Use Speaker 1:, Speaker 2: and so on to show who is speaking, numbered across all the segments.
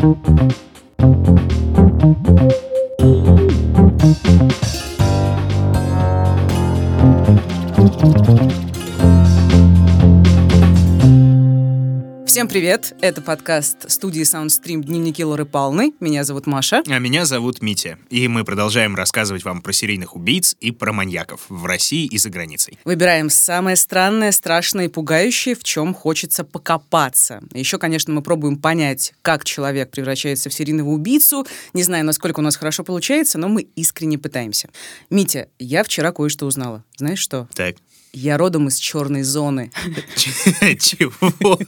Speaker 1: Thank you. Привет! Это подкаст студии Soundstream «Дневники Лоры Палны». Меня зовут Маша.
Speaker 2: А меня зовут Митя. И мы продолжаем рассказывать вам про серийных убийц и про маньяков в России и за границей.
Speaker 1: Выбираем самое странное, страшное и пугающее, в чем хочется покопаться. Еще, конечно, мы пробуем понять, как человек превращается в серийного убийцу. Не знаю, насколько у нас хорошо получается, но мы искренне пытаемся. Митя, я вчера кое-что узнала. Знаешь что?
Speaker 2: Так.
Speaker 1: Я родом из черной зоны.
Speaker 2: Чего?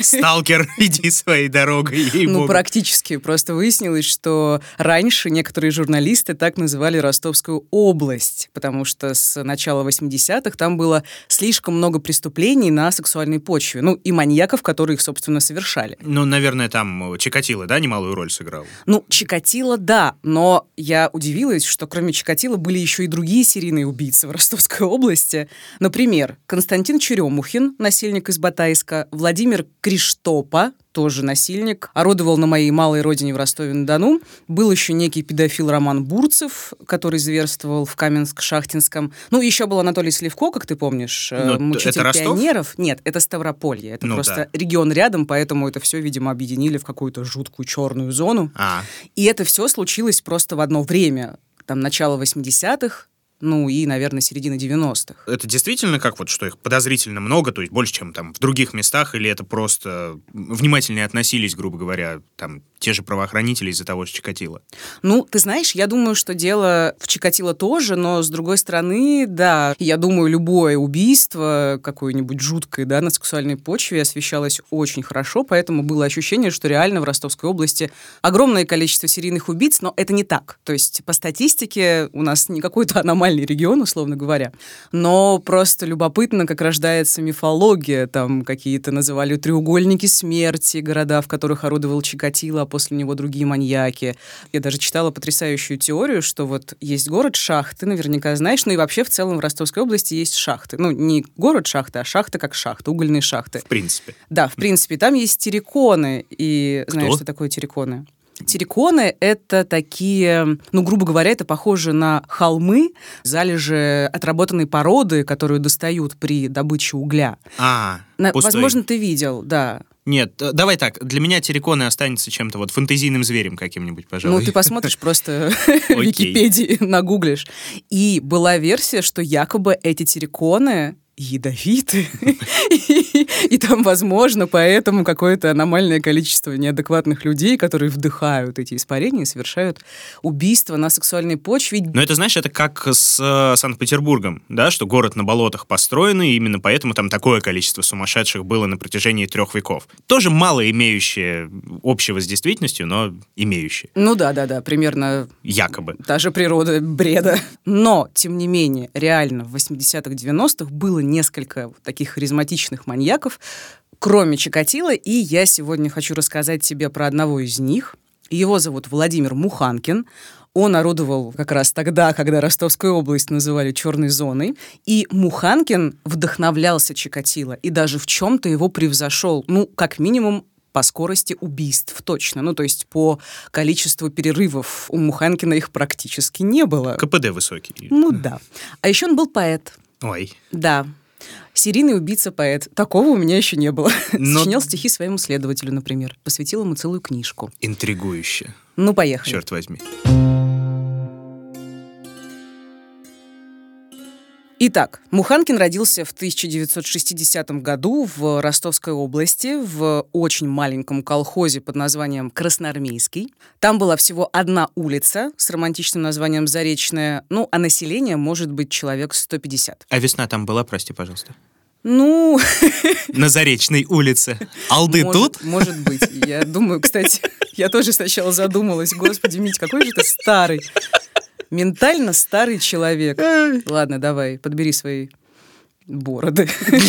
Speaker 2: Сталкер, иди своей дорогой.
Speaker 1: Ну, практически. Просто выяснилось, что раньше некоторые журналисты так называли Ростовскую область, потому что с начала 80-х там было слишком много преступлений на сексуальной почве. Ну, и маньяков, которые их, собственно, совершали.
Speaker 2: Ну, наверное, там Чикатило, да, немалую роль сыграл?
Speaker 1: Ну, Чикатило, да, но я удивилась, что кроме Чикатило были еще и другие серийные убийцы в Ростовской области. Например, Константин Черемухин, насильник из Батайска, Владимир Криштопа, тоже насильник, орудовал на моей малой родине в Ростове-на-Дону. Был еще некий педофил Роман Бурцев, который зверствовал в Каменск-Шахтинском. Ну, еще был Анатолий Сливко, как ты помнишь,
Speaker 2: Но
Speaker 1: мучитель
Speaker 2: это Ростов?
Speaker 1: пионеров. Нет, это Ставрополье. Это
Speaker 2: Ну
Speaker 1: просто
Speaker 2: да.
Speaker 1: регион рядом, поэтому это все, видимо, объединили в какую-то жуткую черную зону.
Speaker 2: А,
Speaker 1: И это все случилось просто в одно время. Там начало 80-х, ну и, наверное, середина 90-х.
Speaker 2: это действительно как вот, что их подозрительно много, то есть больше, чем там в других местах, или это просто внимательнее относились, грубо говоря, там те же правоохранители из-за того же Чикатило?
Speaker 1: Ну, ты знаешь, я думаю, что дело в Чикатило тоже, но с другой стороны, да, я думаю, любое убийство какое-нибудь жуткое, да, на сексуальной почве освещалось очень хорошо, поэтому было ощущение, что реально в Ростовской области огромное количество серийных убийц, но это не так. То есть по статистике у нас не какой-то аномальный регион, условно говоря, но просто любопытно, как рождается мифология, там какие-то называли треугольники смерти, города, в которых орудовал Чикатило, а после него другие маньяки. Я даже читала потрясающую теорию, что вот есть город Шахты, наверняка знаешь, ну и вообще в целом в Ростовской области есть шахты. Ну, не город Шахты, а шахты как шахты, угольные шахты.
Speaker 2: В принципе.
Speaker 1: Да, в принципе, там есть терриконы. И знаешь,
Speaker 2: Кто?
Speaker 1: что такое терриконы? Терриконы — это такие, ну, грубо говоря, это похоже на холмы, залежи отработанной породы, которую достают при добыче угля.
Speaker 2: А,
Speaker 1: На-
Speaker 2: пустой.
Speaker 1: возможно, ты видел, да.
Speaker 2: Нет, э, давай так, для меня терриконы останется чем-то вот фантазийным зверем каким-нибудь, пожалуй.
Speaker 1: Ну, ты посмотришь просто в. Википедии, нагуглишь. И была версия, что якобы эти терриконы ядовиты. И, там, возможно, поэтому какое-то аномальное количество неадекватных людей, которые вдыхают эти испарения, и совершают убийство на сексуальной почве.
Speaker 2: Но это, знаешь, это как с э, Санкт-Петербургом, да, что город на болотах построенный, и именно поэтому там такое количество сумасшедших было на протяжении трех веков. Тоже мало имеющие общего с действительностью, но имеющие,
Speaker 1: Ну да, да, да, примерно
Speaker 2: якобы.
Speaker 1: та же природа бреда. Но, тем не менее, реально в 80-х, 90-х было несколько вот таких харизматичных маньяков, кроме Чикатила, и я сегодня хочу рассказать тебе про одного из них. Его зовут Владимир Муханкин. Он орудовал как раз тогда, когда Ростовскую область называли черной зоной. И Муханкин вдохновлялся Чикатило и даже в чем-то его превзошел. Ну, как минимум, по скорости убийств точно. Ну, то есть по количеству перерывов у Муханкина их практически не было.
Speaker 2: КПД высокий.
Speaker 1: Ну да. А еще он был поэт.
Speaker 2: Ой.
Speaker 1: Да. Серийный убийца-поэт. Такого у меня еще не было.
Speaker 2: Но-
Speaker 1: Сочинял стихи своему следователю, например. Посвятил ему целую книжку.
Speaker 2: Интригующе.
Speaker 1: Ну, поехали.
Speaker 2: Черт возьми.
Speaker 1: Итак, Муханкин родился в 1960 году в Ростовской области в очень маленьком колхозе под названием Красноармейский. Там была всего одна улица с романтичным названием Заречная, ну, а население может быть человек 150.
Speaker 2: А весна там была, прости, пожалуйста?
Speaker 1: Ну,
Speaker 2: На Заречной улице. Алды
Speaker 1: может,
Speaker 2: тут?
Speaker 1: может быть. Я думаю, кстати, я тоже сначала задумалась, господи, Мить, какой же ты старый. Ментально старый человек. Ладно, давай, подбери свои бороды.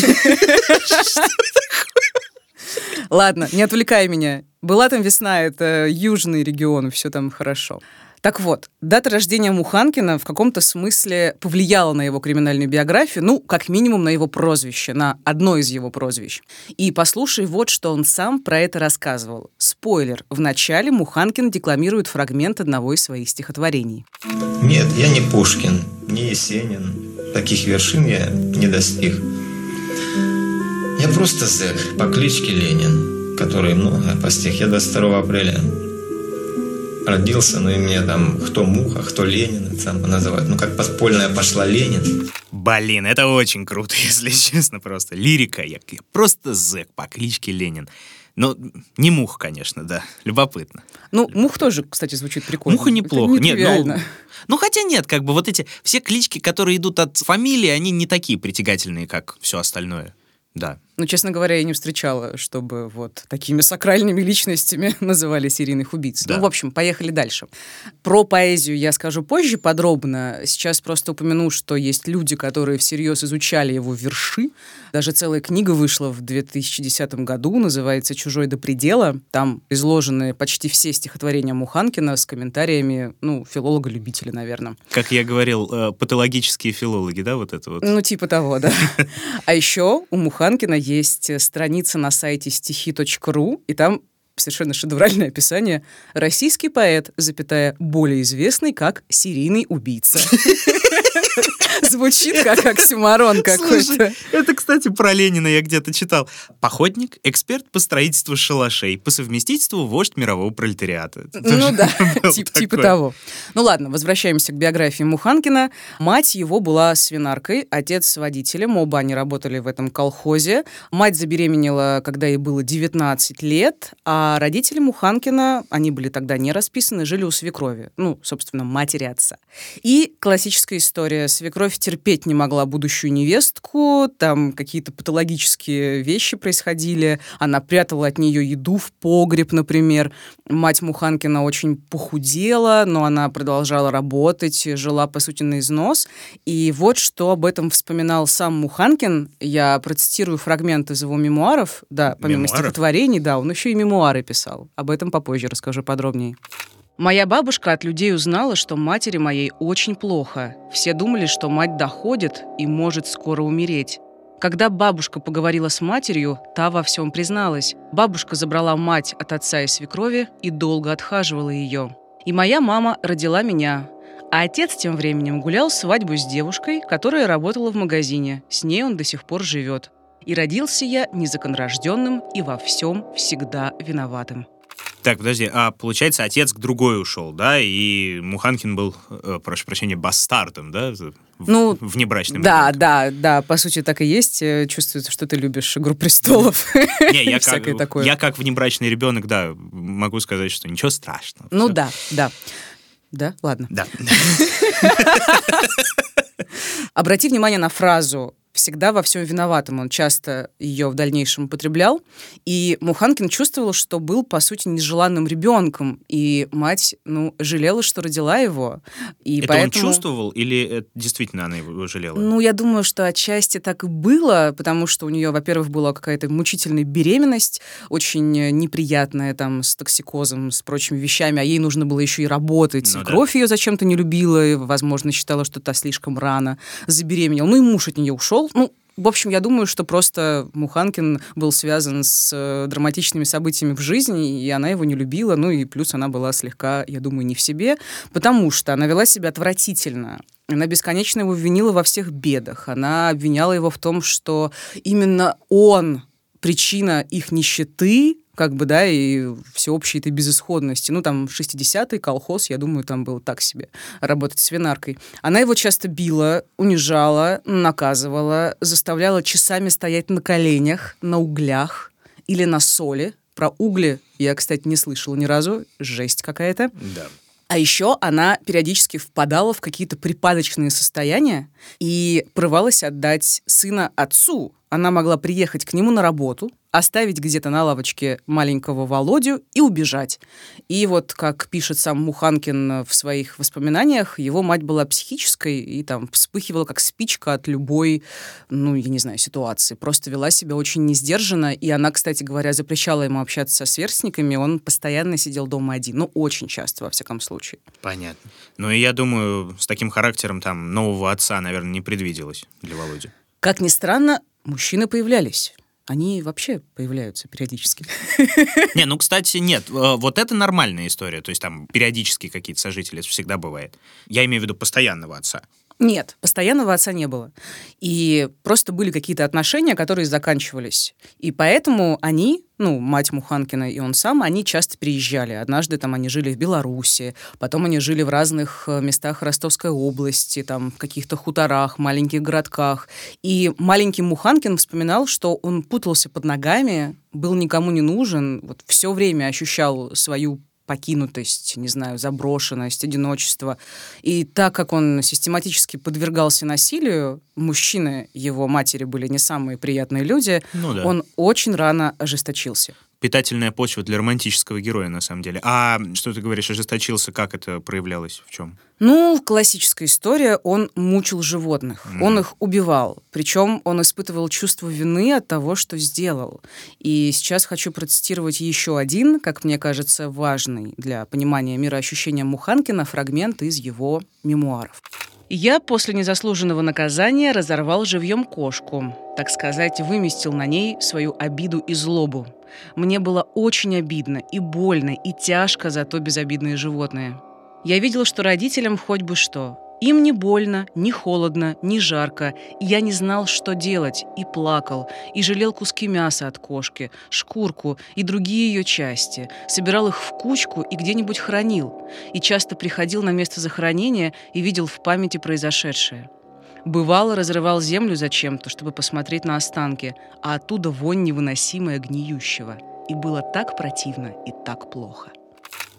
Speaker 1: Ладно, не отвлекай меня. Была там весна, это южный регион, все там хорошо. Так вот, дата рождения Муханкина в каком-то смысле повлияла на его криминальную биографию, ну, как минимум на его прозвище, на одно из его прозвищ. И послушай вот, что он сам про это рассказывал. Спойлер. В начале Муханкин декламирует фрагмент одного из своих стихотворений.
Speaker 3: Нет, я не Пушкин, не Есенин. Таких вершин я не достиг. Я просто зэк по кличке Ленин, который много постиг. Я 22 апреля родился, ну и мне там кто Муха, кто Ленин там называют. Ну как подпольная пошла Ленин.
Speaker 2: Блин, это очень круто, если честно, просто. Лирика, я, я просто зэк по кличке Ленин. Ну, не мух, конечно, да. Любопытно.
Speaker 1: Ну, мух тоже, кстати, звучит прикольно.
Speaker 2: Муха неплохо. Нет, ну, ну, хотя нет, как бы вот эти все клички, которые идут от фамилии, они не такие притягательные, как все остальное. Да.
Speaker 1: Ну, честно говоря, я не встречала, чтобы вот такими сакральными личностями называли серийных убийц. Да. Ну, в общем, поехали дальше. Про поэзию я скажу позже подробно. Сейчас просто упомяну, что есть люди, которые всерьез изучали его верши. Даже целая книга вышла в 2010 году, называется «Чужой до предела». Там изложены почти все стихотворения Муханкина с комментариями, ну, филолога-любителя, наверное.
Speaker 2: Как я говорил, э, патологические филологи, да, вот это вот?
Speaker 1: Ну, типа того, да. А еще у Муханкина есть э, страница на сайте стихи.ру, и там совершенно шедевральное описание. Российский поэт, запятая, более известный как серийный убийца. Звучит как оксюмарон какой-то.
Speaker 2: Это, кстати, про Ленина я где-то читал. Походник, эксперт по строительству шалашей, по совместительству вождь мирового пролетариата.
Speaker 1: Ну да, типа того. Ну ладно, возвращаемся к биографии Муханкина. Мать его была свинаркой, отец водителем, оба они работали в этом колхозе. Мать забеременела, когда ей было 19 лет, а родители Муханкина, они были тогда не расписаны, жили у свекрови. Ну, собственно, матери отца. И классическая история. Свекровь терпеть не могла будущую невестку, там какие-то патологические вещи происходили, она прятала от нее еду в погреб, например. Мать Муханкина очень похудела, но она продолжала работать, жила, по сути, на износ. И вот что об этом вспоминал сам Муханкин. Я процитирую фрагмент из его мемуаров. Да, помимо
Speaker 2: Мемуаров?
Speaker 1: стихотворений, да, он еще и мемуары писал. Об этом попозже расскажу подробнее. Моя бабушка от людей узнала, что матери моей очень плохо. Все думали, что мать доходит и может скоро умереть. Когда бабушка поговорила с матерью, та во всем призналась. Бабушка забрала мать от отца и свекрови и долго отхаживала ее. И моя мама родила меня. А отец тем временем гулял свадьбу с девушкой, которая работала в магазине. С ней он до сих пор живет. И родился я незаконрожденным и во всем всегда виноватым.
Speaker 2: Так, подожди, а получается, отец к другой ушел, да, и Муханкин был, э, прошу прощения, бастардом, да, в-
Speaker 1: Ну,
Speaker 2: внебрачным.
Speaker 1: Да,
Speaker 2: ребенком?
Speaker 1: да, да, по сути так и есть. Э, Чувствуется, что ты любишь «Игру престолов».
Speaker 2: Не, я как,
Speaker 1: такое.
Speaker 2: я как внебрачный ребенок, да, могу сказать, что ничего страшного.
Speaker 1: Ну
Speaker 2: Всё.
Speaker 1: да, да. Да, ладно.
Speaker 2: Да.
Speaker 1: Обрати внимание на фразу всегда во всем виноватым. Он часто ее в дальнейшем употреблял. И Муханкин чувствовал, что был, по сути, нежеланным ребенком. И мать, ну, жалела, что родила его. И
Speaker 2: Это
Speaker 1: поэтому...
Speaker 2: он чувствовал или действительно она его жалела?
Speaker 1: Ну, я думаю, что отчасти так и было, потому что у нее, во-первых, была какая-то мучительная беременность, очень неприятная там с токсикозом, с прочими вещами, а ей нужно было еще и работать.
Speaker 2: Ну да.
Speaker 1: Кровь ее зачем-то не любила, и, возможно, считала, что та слишком рано забеременела. Ну и муж от нее ушел. Ну, в общем, я думаю, что просто Муханкин был связан с э, драматичными событиями в жизни, и она его не любила, ну и плюс она была слегка, я думаю, не в себе, потому что она вела себя отвратительно. Она бесконечно его винила во всех бедах. Она обвиняла его в том, что именно он причина их нищеты, как бы, да, и всеобщей этой безысходности. Ну, там, 60-й колхоз, я думаю, там было так себе, работать свинаркой. Она его часто била, унижала, наказывала, заставляла часами стоять на коленях, на углях или на соли. Про угли я, кстати, не слышала ни разу. Жесть какая-то.
Speaker 2: Да.
Speaker 1: А еще она периодически впадала в какие-то припадочные состояния и порывалась отдать сына отцу, она могла приехать к нему на работу, оставить где-то на лавочке маленького Володю и убежать. И вот, как пишет сам Муханкин в своих воспоминаниях, его мать была психической и там вспыхивала как спичка от любой, ну, я не знаю, ситуации. Просто вела себя очень несдержанно, и она, кстати говоря, запрещала ему общаться со сверстниками, он постоянно сидел дома один, ну, очень часто, во всяком случае.
Speaker 2: Понятно. Ну, и я думаю, с таким характером там нового отца, наверное, не предвиделось для Володи.
Speaker 1: Как ни странно, мужчины появлялись. Они вообще появляются периодически.
Speaker 2: Не, ну, кстати, нет. Э, вот это нормальная история. То есть там периодически какие-то сожители, это всегда бывает. Я имею в виду постоянного отца.
Speaker 1: Нет, постоянного отца не было. И просто были какие-то отношения, которые заканчивались. И поэтому они, ну, мать Муханкина и он сам, они часто приезжали. Однажды там они жили в Беларуси, потом они жили в разных э, местах Ростовской области, там в каких-то хуторах, маленьких городках. И маленький Муханкин вспоминал, что он путался под ногами, был никому не нужен, вот все время ощущал свою покинутость, не знаю, заброшенность, одиночество. И так как он систематически подвергался насилию, мужчины его матери были не самые приятные люди, ну, да. он очень рано ожесточился
Speaker 2: питательная почва для романтического героя, на самом деле. А что ты говоришь, ожесточился, как это проявлялось, в чем?
Speaker 1: Ну, классическая история, он мучил животных, mm. он их убивал. Причем он испытывал чувство вины от того, что сделал. И сейчас хочу процитировать еще один, как мне кажется, важный для понимания мироощущения Муханкина фрагмент из его мемуаров. Я после незаслуженного наказания разорвал живьем кошку, так сказать, выместил на ней свою обиду и злобу. Мне было очень обидно и больно, и тяжко за то безобидное животное. Я видел, что родителям хоть бы что. Им не больно, не холодно, не жарко, я не знал, что делать, и плакал, и жалел куски мяса от кошки, шкурку и другие ее части, собирал их в кучку и где-нибудь хранил, и часто приходил на место захоронения и видел в памяти произошедшее. Бывало, разрывал землю зачем-то, чтобы посмотреть на останки, а оттуда вонь невыносимая гниющего. И было так противно и так плохо.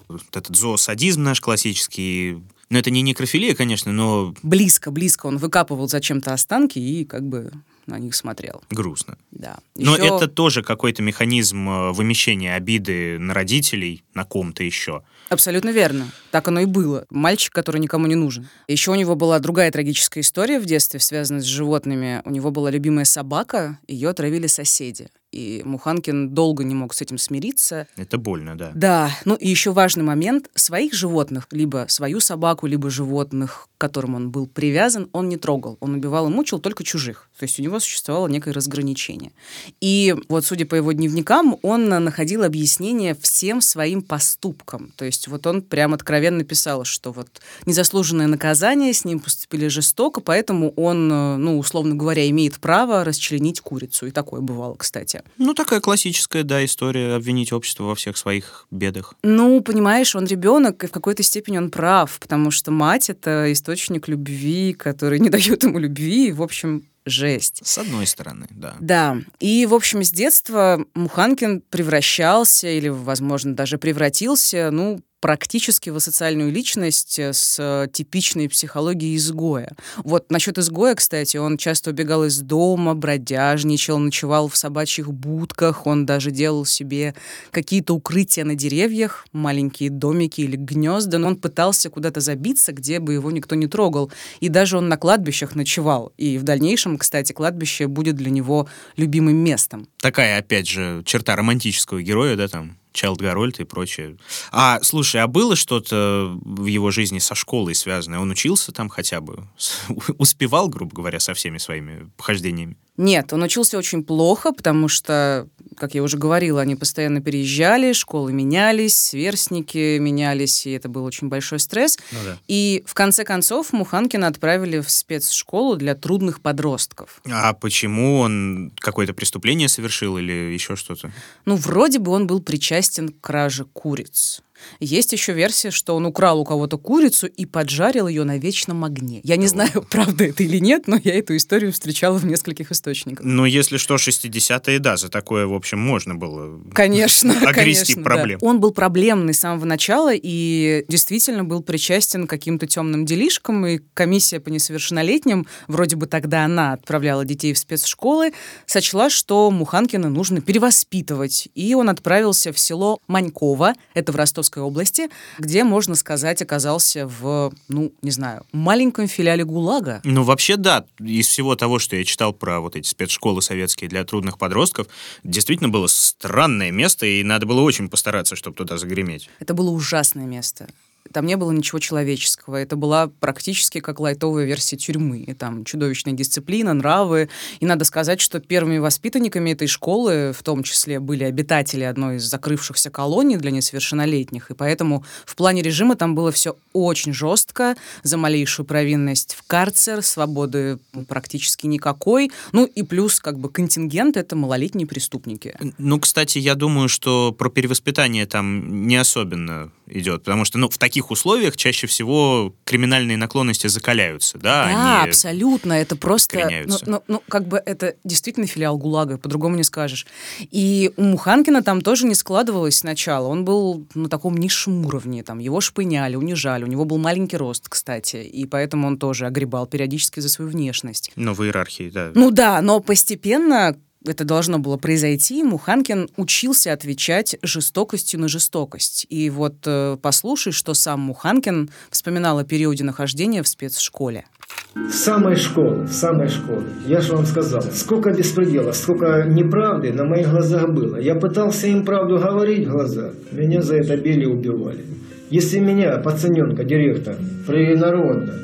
Speaker 2: Вот этот зоосадизм наш классический, ну, это не некрофилия, конечно, но...
Speaker 1: Близко, близко. Он выкапывал зачем-то останки и как бы на них смотрел.
Speaker 2: Грустно.
Speaker 1: Да.
Speaker 2: Но еще... это тоже какой-то механизм э, вымещения обиды на родителей, на ком-то еще.
Speaker 1: Абсолютно верно. Так оно и было. Мальчик, который никому не нужен. Еще у него была другая трагическая история в детстве, связанная с животными. У него была любимая собака, ее отравили соседи и Муханкин долго не мог с этим смириться.
Speaker 2: Это больно, да.
Speaker 1: Да. Ну и еще важный момент. Своих животных, либо свою собаку, либо животных, к которым он был привязан, он не трогал. Он убивал и мучил только чужих. То есть у него существовало некое разграничение. И вот, судя по его дневникам, он находил объяснение всем своим поступкам. То есть вот он прям откровенно писал, что вот незаслуженное наказание, с ним поступили жестоко, поэтому он, ну, условно говоря, имеет право расчленить курицу. И такое бывало, кстати.
Speaker 2: Ну, такая классическая, да, история обвинить общество во всех своих бедах.
Speaker 1: Ну, понимаешь, он ребенок, и в какой-то степени он прав, потому что мать — это источник любви, который не дает ему любви, и, в общем, жесть.
Speaker 2: С одной стороны, да.
Speaker 1: Да. И, в общем, с детства Муханкин превращался, или, возможно, даже превратился, ну, практически в асоциальную личность с типичной психологией изгоя. Вот насчет изгоя, кстати, он часто убегал из дома, бродяжничал, ночевал в собачьих будках, он даже делал себе какие-то укрытия на деревьях, маленькие домики или гнезда, но он пытался куда-то забиться, где бы его никто не трогал. И даже он на кладбищах ночевал. И в дальнейшем, кстати, кладбище будет для него любимым местом.
Speaker 2: Такая, опять же, черта романтического героя, да, там, Чайлд Гарольд и прочее. А, слушай, а было что-то в его жизни со школой связанное? Он учился там хотя бы? Успевал, грубо говоря, со всеми своими похождениями?
Speaker 1: Нет, он учился очень плохо, потому что, как я уже говорила, они постоянно переезжали, школы менялись, сверстники менялись, и это был очень большой стресс. Ну, да. И в конце концов Муханкина отправили в спецшколу для трудных подростков.
Speaker 2: А почему он какое-то преступление совершил или еще что-то?
Speaker 1: Ну, вроде бы он был причастен к краже куриц. Есть еще версия, что он украл у кого-то курицу и поджарил ее на вечном огне. Я не знаю, правда это или нет, но я эту историю встречала в нескольких источниках.
Speaker 2: Ну, если что, 60-е, да, за такое, в общем, можно было
Speaker 1: конечно,
Speaker 2: огрести
Speaker 1: конечно,
Speaker 2: проблем.
Speaker 1: Да. Он был проблемный с самого начала и действительно был причастен к каким-то темным делишкам, и комиссия по несовершеннолетним, вроде бы тогда она отправляла детей в спецшколы, сочла, что Муханкина нужно перевоспитывать, и он отправился в село Маньково, это в Ростовской области, где, можно сказать, оказался в, ну, не знаю, маленьком филиале ГУЛАГа.
Speaker 2: Ну, вообще, да. Из всего того, что я читал про вот эти спецшколы советские для трудных подростков, действительно было странное место, и надо было очень постараться, чтобы туда загреметь.
Speaker 1: Это было ужасное место. Там не было ничего человеческого. Это была практически как лайтовая версия тюрьмы. И там чудовищная дисциплина, нравы. И надо сказать, что первыми воспитанниками этой школы в том числе были обитатели одной из закрывшихся колоний для несовершеннолетних. И поэтому в плане режима там было все очень жестко. За малейшую провинность в карцер, свободы практически никакой. Ну и плюс как бы контингент — это малолетние преступники.
Speaker 2: Ну, кстати, я думаю, что про перевоспитание там не особенно идет, потому что, ну, в таких условиях чаще всего криминальные наклонности закаляются, да?
Speaker 1: Да,
Speaker 2: они
Speaker 1: абсолютно. Это просто... Ну, ну, ну, как бы это действительно филиал ГУЛАГа, по-другому не скажешь. И у Муханкина там тоже не складывалось сначала. Он был на таком низшем уровне. Там его шпыняли, унижали. У него был маленький рост, кстати. И поэтому он тоже огребал периодически за свою внешность.
Speaker 2: Ну, в иерархии, да.
Speaker 1: Ну да, но постепенно это должно было произойти, Муханкин учился отвечать жестокостью на жестокость. И вот э, послушай, что сам Муханкин вспоминал о периоде нахождения в спецшколе.
Speaker 4: С самой школы, с самой школы. Я же вам сказал, сколько беспредела, сколько неправды на моих глазах было. Я пытался им правду говорить в глаза. Меня за это били убивали. Если меня, пацаненка, директор, принародно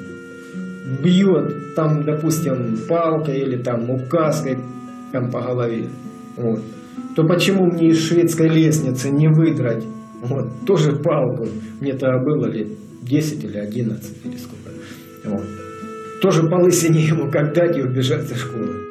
Speaker 4: бьет, там, допустим, палкой или там указкой там по голове, вот, то почему мне из шведской лестницы не выдрать вот, тоже палку? Мне-то было лет 10 или 11 или сколько. Вот. Тоже по лысине ему как дать и убежать за школы.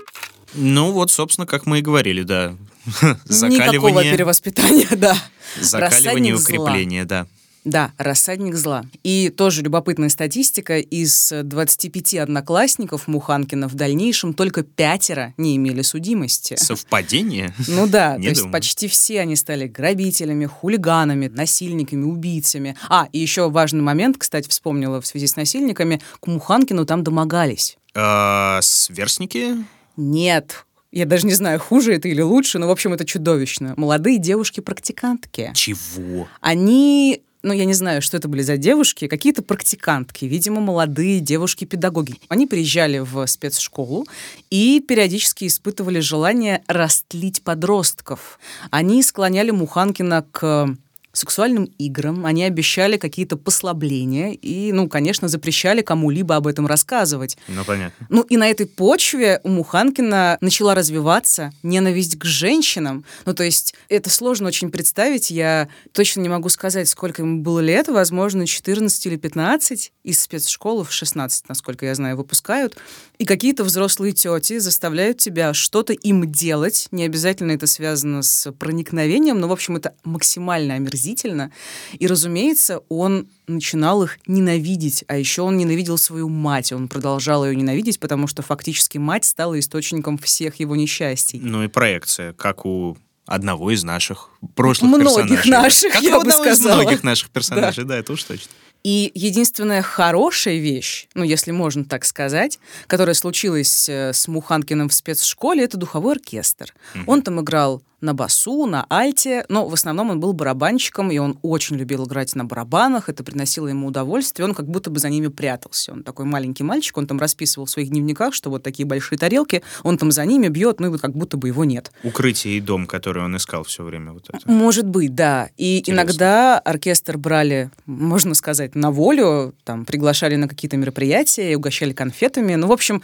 Speaker 2: Ну, вот, собственно, как мы и говорили, да.
Speaker 1: Никакого
Speaker 2: Закаливание,
Speaker 1: перевоспитания, да.
Speaker 2: закаливание и
Speaker 1: зла.
Speaker 2: укрепление, да.
Speaker 1: Да, рассадник зла. И тоже любопытная статистика. Из 25 одноклассников Муханкина в дальнейшем только пятеро не имели судимости.
Speaker 2: Совпадение?
Speaker 1: Ну да,
Speaker 2: Не
Speaker 1: то есть
Speaker 2: думаю.
Speaker 1: почти все они стали грабителями, хулиганами, насильниками, убийцами. А, и еще важный момент, кстати, вспомнила в связи с насильниками, к Муханкину там домогались.
Speaker 2: А, Сверстники?
Speaker 1: Нет, я даже не знаю, хуже это или лучше, но, в общем, это чудовищно. Молодые девушки-практикантки.
Speaker 2: Чего?
Speaker 1: Они ну, я не знаю, что это были за девушки, какие-то практикантки, видимо, молодые девушки-педагоги. Они приезжали в спецшколу и периодически испытывали желание растлить подростков. Они склоняли Муханкина к сексуальным играм, они обещали какие-то послабления и, ну, конечно, запрещали кому-либо об этом рассказывать.
Speaker 2: Ну, понятно.
Speaker 1: Ну и на этой почве у Муханкина начала развиваться ненависть к женщинам. Ну то есть это сложно очень представить. Я точно не могу сказать, сколько ему было лет. Возможно, 14 или 15. Из спецшколы в 16, насколько я знаю, выпускают. И какие-то взрослые тети заставляют тебя что-то им делать. Не обязательно это связано с проникновением, но, в общем, это максимально омерзительно. И, разумеется, он начинал их ненавидеть, а еще он ненавидел свою мать, он продолжал ее ненавидеть, потому что фактически мать стала источником всех его несчастий.
Speaker 2: Ну и проекция, как у одного из наших прошлых
Speaker 1: Многих
Speaker 2: персонажей. да.
Speaker 1: наших,
Speaker 2: как
Speaker 1: я бы
Speaker 2: одного из
Speaker 1: сказала.
Speaker 2: многих наших персонажей, да, это уж точно.
Speaker 1: И единственная хорошая вещь, ну, если можно так сказать, которая случилась э, с Муханкиным в спецшколе, это духовой оркестр. Он там играл на басу, на альте, но в основном он был барабанщиком, и он очень любил играть на барабанах, это приносило ему удовольствие, он как будто бы за ними прятался. Он такой маленький мальчик, он там расписывал в своих дневниках, что вот такие большие тарелки, он там за ними бьет, ну и вот как будто бы его нет.
Speaker 2: Укрытие и дом, который он искал все время. Вот это.
Speaker 1: Может быть, да. И
Speaker 2: Интересно.
Speaker 1: иногда оркестр брали, можно сказать, на волю, там, приглашали на какие-то мероприятия и угощали конфетами. Ну, в общем,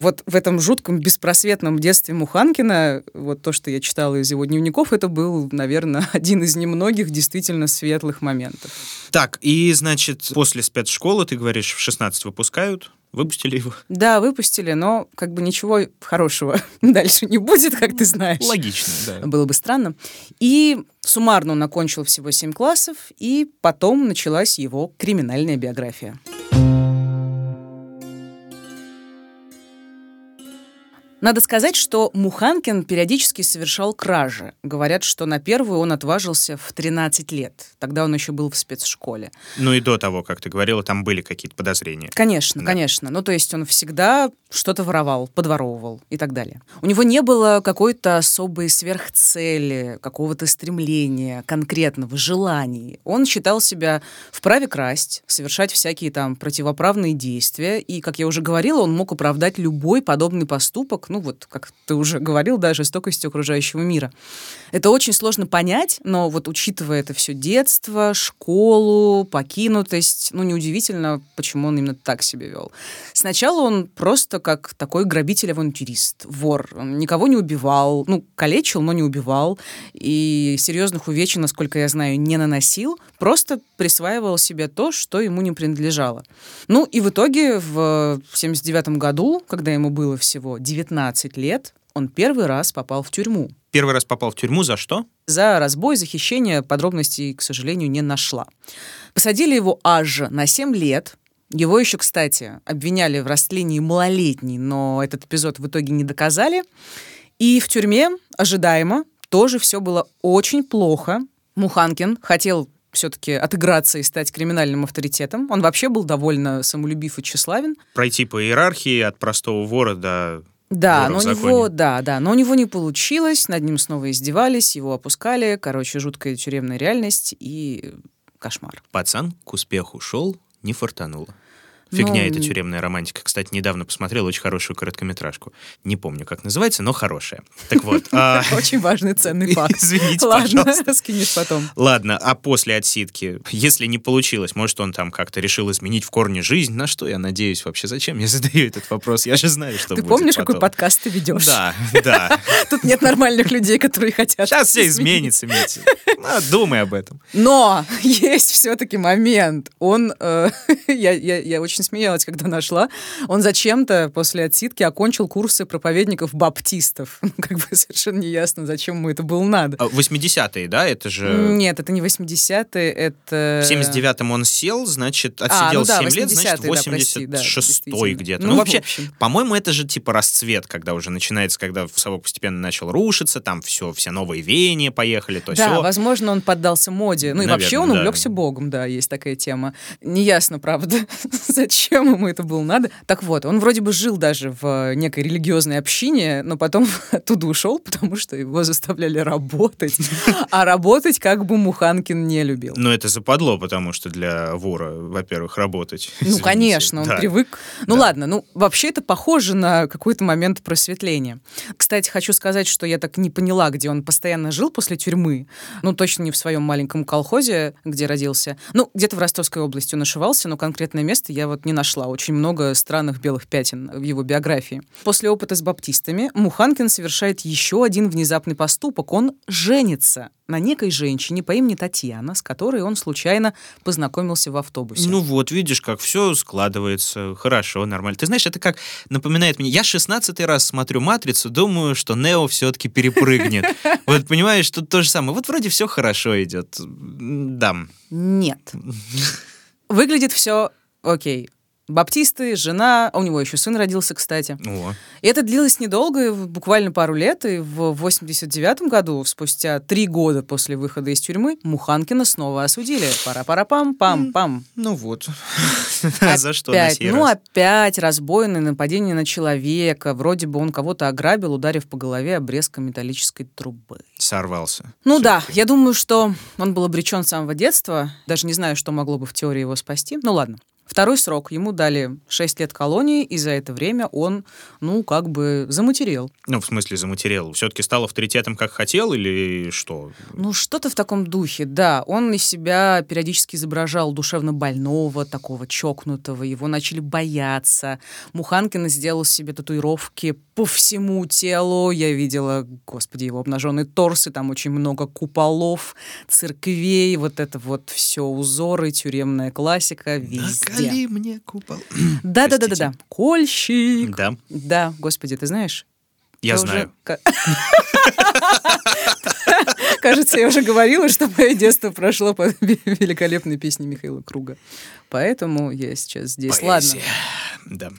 Speaker 1: вот в этом жутком, беспросветном детстве Муханкина, вот то, что я читала из его дневников, это был, наверное, один из немногих действительно светлых моментов.
Speaker 2: Так, и, значит, после спецшколы, ты говоришь, в 16 выпускают. Выпустили его.
Speaker 1: Да, выпустили, но как бы ничего хорошего дальше не будет, как ты знаешь.
Speaker 2: Логично, да.
Speaker 1: Было бы странно. И суммарно он окончил всего семь классов, и потом началась его криминальная биография. Надо сказать, что Муханкин периодически совершал кражи. Говорят, что на первую он отважился в 13 лет. Тогда он еще был в спецшколе.
Speaker 2: Ну и до того, как ты говорила, там были какие-то подозрения.
Speaker 1: Конечно,
Speaker 2: Да.
Speaker 1: конечно. Ну, то есть он всегда что-то воровал, подворовывал и так далее. У него не было какой-то особой сверхцели, какого-то стремления, конкретного желаний. Он считал себя вправе красть, совершать всякие там противоправные действия. И, как я уже говорила, он мог оправдать любой подобный поступок, ну вот, как ты уже говорил, да, жестокостью окружающего мира. Это очень сложно понять, но вот учитывая это все детство, школу, покинутость, ну, неудивительно, почему он именно так себя вел. Сначала он просто как такой грабитель-авантюрист, вор. Он никого не убивал, ну, калечил, но не убивал. И серьезных увечий, насколько я знаю, не наносил. Просто присваивал себе то, что ему не принадлежало. Ну, и в итоге в 79 году, когда ему было всего 19 лет, он первый раз попал в тюрьму.
Speaker 2: Первый раз попал в тюрьму за что?
Speaker 1: За разбой, за хищение подробностей, к сожалению, не нашла. Посадили его аж на 7 лет. Его еще, кстати, обвиняли в растлении малолетней, но этот эпизод в итоге не доказали. И в тюрьме, ожидаемо, тоже все было очень плохо. Муханкин хотел все-таки отыграться и стать криминальным авторитетом. Он вообще был довольно самолюбив и тщеславен.
Speaker 2: Пройти по иерархии от простого вора до
Speaker 1: Да, но у него, да, да, но у него не получилось, над ним снова издевались, его опускали, короче, жуткая тюремная реальность и кошмар.
Speaker 2: Пацан к успеху шел, не фартануло. Фигня
Speaker 1: Ну,
Speaker 2: эта тюремная романтика. Кстати, недавно посмотрел очень хорошую короткометражку. Не помню, как называется, но хорошая. Так вот. а,
Speaker 1: Очень важный ценный факт.
Speaker 2: Извините, пожалуйста.
Speaker 1: скинешь потом.
Speaker 2: Ладно, а после отсидки, если не получилось, может, он там как-то решил изменить в корне жизнь, на что я надеюсь вообще? Зачем я задаю этот вопрос? Я же знаю, что
Speaker 1: Ты помнишь, какой подкаст ты ведешь?
Speaker 2: Да, да.
Speaker 1: Тут нет нормальных людей, которые хотят.
Speaker 2: Сейчас все изменится, Митя. Ну, думай об этом.
Speaker 1: Но есть все-таки момент. Он, э, я, я очень смеялась, когда нашла. Он зачем-то после отсидки окончил курсы проповедников-баптистов. Как бы совершенно неясно, зачем ему это было надо.
Speaker 2: А, 80-е, да? Это же...
Speaker 1: Нет, это не 80-е, это...
Speaker 2: В 79-м он сел, значит,
Speaker 1: А,
Speaker 2: отсидел
Speaker 1: ну да,
Speaker 2: 7 лет, значит,
Speaker 1: 80-е, да, прости, да,
Speaker 2: 86-й где-то.
Speaker 1: Ну,
Speaker 2: Ну, вообще, по-моему, это же типа расцвет, когда уже начинается, когда совок постепенно начал рушиться, там все, все новые веяния поехали, то
Speaker 1: Да,
Speaker 2: сё.
Speaker 1: возможно, он поддался моде. Ну и
Speaker 2: Наверное,
Speaker 1: вообще он
Speaker 2: да.
Speaker 1: увлекся Богом, да, есть такая тема. Неясно, правда, зачем ему это было надо. Так вот, он вроде бы жил даже в некой религиозной общине, но потом оттуда ушел, потому что его заставляли работать. А работать как бы Муханкин не любил.
Speaker 2: Но это западло, потому что для вора, во-первых, работать.
Speaker 1: Ну,
Speaker 2: извините.
Speaker 1: конечно, он
Speaker 2: Да.
Speaker 1: привык. Ну,
Speaker 2: Да.
Speaker 1: ладно, ну, вообще это похоже на какой-то момент просветления. Кстати, хочу сказать, что я так не поняла, где он постоянно жил после тюрьмы. Ну, точно не в своем маленьком колхозе, где родился. Ну, где-то в Ростовской области он ошивался, но конкретное место я вот не нашла. Очень много странных белых пятен в его биографии. После опыта с баптистами Муханкин совершает еще один внезапный поступок. Он женится на некой женщине по имени Татьяна, с которой он случайно познакомился в автобусе.
Speaker 2: Ну вот, видишь, как все складывается хорошо, нормально. Ты знаешь, это как напоминает мне... Я 16 раз смотрю «Матрицу», думаю, что Нео все-таки перепрыгнет. Вот понимаешь, тут то же самое. Вот вроде все хорошо идет. Да.
Speaker 1: Нет. Выглядит все окей. Баптисты, жена, а у него еще сын родился, кстати.
Speaker 2: О,
Speaker 1: И это длилось недолго, буквально пару лет, и в 89 году, спустя три года после выхода из тюрьмы, Муханкина снова осудили. Пара-пара-пам-пам-пам.
Speaker 2: ну вот. За что на
Speaker 1: ну опять разбойное нападение на человека. Вроде бы он кого-то ограбил, ударив по голове обрезком металлической трубы.
Speaker 2: Сорвался.
Speaker 1: Ну да, я думаю, что он был обречен с самого детства. Даже не знаю, что могло бы в теории его спасти. Ну ладно. Второй срок. Ему дали 6 лет колонии, и за это время он, ну, как бы заматерел.
Speaker 2: Ну, в смысле, заматериал. Все-таки стал авторитетом, как хотел, или что?
Speaker 1: Ну, что-то в таком духе, да. Он из себя периодически изображал душевно больного, такого чокнутого. Его начали бояться. Муханкин сделал себе татуировки по всему телу. Я видела, господи, его обнаженный торс, и там очень много куполов, церквей, вот это вот все узоры, тюремная классика везде.
Speaker 2: Пали мне купол.
Speaker 1: Да-да-да-да-да. Кольщик.
Speaker 2: Да,
Speaker 1: Да, господи, ты знаешь?
Speaker 2: я
Speaker 1: Я
Speaker 2: знаю.
Speaker 1: уже Кажется, я уже говорила, что мое детство прошло под великолепной песней Михаила Круга. Поэтому я сейчас здесь. Ладно.
Speaker 2: Поэзия. Да.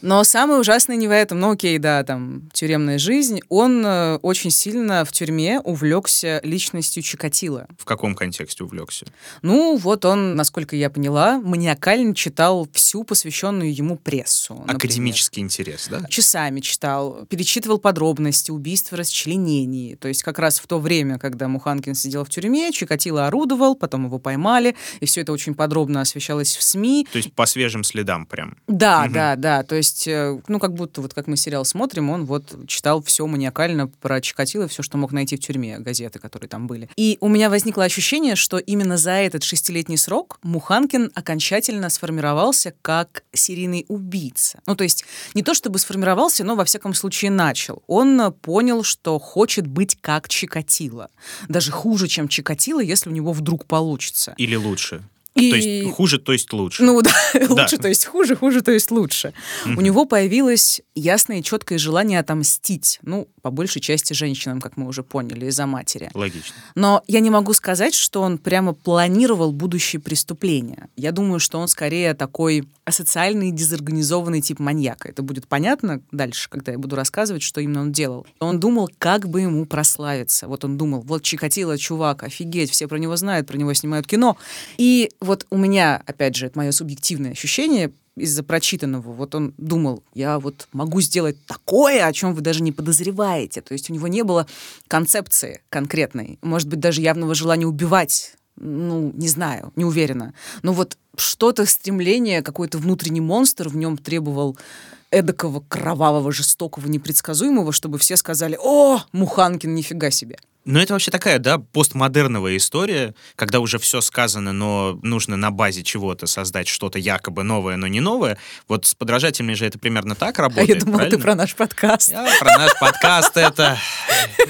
Speaker 1: Но самое ужасное не в этом. Ну, окей, да, там, тюремная жизнь. Он э, очень сильно в тюрьме увлекся личностью Чикатила.
Speaker 2: В каком контексте увлекся?
Speaker 1: Ну, вот он, насколько я поняла, маниакально читал всю посвященную ему прессу. например.
Speaker 2: Академический интерес, да?
Speaker 1: часами читал, перечитывал подробности убийства, расчленений. То есть как раз в то время, когда Муханкин сидел в тюрьме, Чикатило орудовал, потом его поймали, и все это очень подробно освещалось в СМИ.
Speaker 2: То есть по свежим следам прям.
Speaker 1: Да,
Speaker 2: Мгм.
Speaker 1: да, да. То есть, э, ну, как будто вот как мы сериал смотрим, он вот читал все маниакально про Чикатило, все, что мог найти в тюрьме, газеты, которые там были. И у меня возникло ощущение, что именно за этот шестилетний срок Муханкин окончательно сформировался как серийный убийца. Ну, то есть не то чтобы сформировался, но во всяком случае начал. Он понял, что хочет быть как Чикатило. Даже хуже, чем Чикатило, если у него вдруг получится.
Speaker 2: Или лучше.
Speaker 1: И-
Speaker 2: То есть хуже, то есть лучше.
Speaker 1: ну да, лучше, то есть хуже, хуже, то есть лучше. У него появилось ясное и четкое желание отомстить. Ну, по большей части женщинам, как мы уже поняли, из-за матери.
Speaker 2: Логично.
Speaker 1: Но я не могу сказать, что он прямо планировал будущие преступления. Я думаю, что он скорее такой асоциальный, дезорганизованный тип маньяка. Это будет понятно дальше, когда я буду рассказывать, что именно он делал. Он думал, как бы ему прославиться. Вот он думал, вот Чикатило, чувак, офигеть, все про него знают, про него снимают кино. И вот у меня, опять же, это мое субъективное ощущение, из-за прочитанного, вот он думал, я вот могу сделать такое, о чем вы даже не подозреваете. То есть у него не было концепции конкретной, может быть, даже явного желания убивать. Ну, не знаю, не уверена. Но вот что-то, стремление, какой-то внутренний монстр в нем требовал эдакого кровавого, жестокого, непредсказуемого, чтобы все сказали, о, Муханкин, нифига себе.
Speaker 2: Но это вообще такая, да, постмодерновая история, когда уже все сказано, но нужно на базе чего-то создать что-то якобы новое, но не новое. Вот с подражателями же это примерно так
Speaker 1: А
Speaker 2: работает,
Speaker 1: я думала, ты
Speaker 2: правильно?
Speaker 1: про наш подкаст.
Speaker 2: Я про наш подкаст это...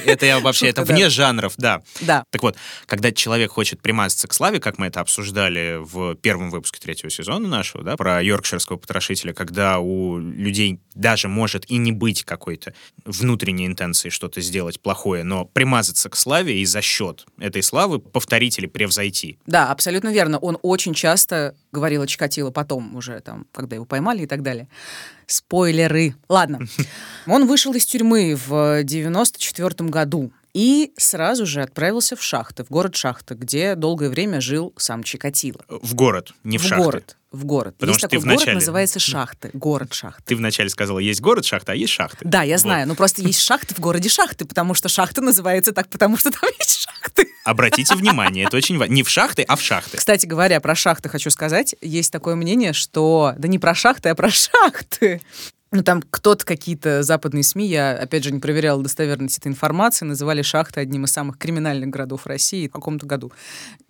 Speaker 2: Это я вообще, это вне жанров, да.
Speaker 1: Да.
Speaker 2: Так вот, когда человек хочет примазаться к славе, как мы это обсуждали в первом выпуске третьего сезона нашего, да, про йоркширского потрошителя, когда у людей даже может и не быть какой-то внутренней интенции что-то сделать плохое, но примазаться к славе и за счет этой славы повторить или превзойти.
Speaker 1: Да, абсолютно верно. Он очень часто говорил о Чикатило потом уже, там, когда его поймали и так далее. Спойлеры. Ладно. Он вышел из тюрьмы в 94 году и сразу же отправился в шахты, в город Шахты, где долгое время жил сам Чикатило.
Speaker 2: В город, не в, шахты.
Speaker 1: город. В город.
Speaker 2: Потому
Speaker 1: есть
Speaker 2: что
Speaker 1: такой
Speaker 2: ты
Speaker 1: город,
Speaker 2: вначале-
Speaker 1: называется Шахты. Город Шахты.
Speaker 2: Ты вначале сказала, есть город шахта, а есть шахты.
Speaker 1: Да, я
Speaker 2: Вот.
Speaker 1: знаю, но просто есть шахты в городе Шахты, потому что шахта называется так, потому что там есть шахты.
Speaker 2: Обратите внимание, это очень важно. Не в шахты, а в шахты.
Speaker 1: Кстати говоря, про шахты хочу сказать. Есть такое мнение, что... Да не про шахты, а про шахты. Ну, там кто-то, какие-то западные СМИ, я, опять же, не проверяла достоверность этой информации, называли шахты одним из самых криминальных городов России в каком-то году.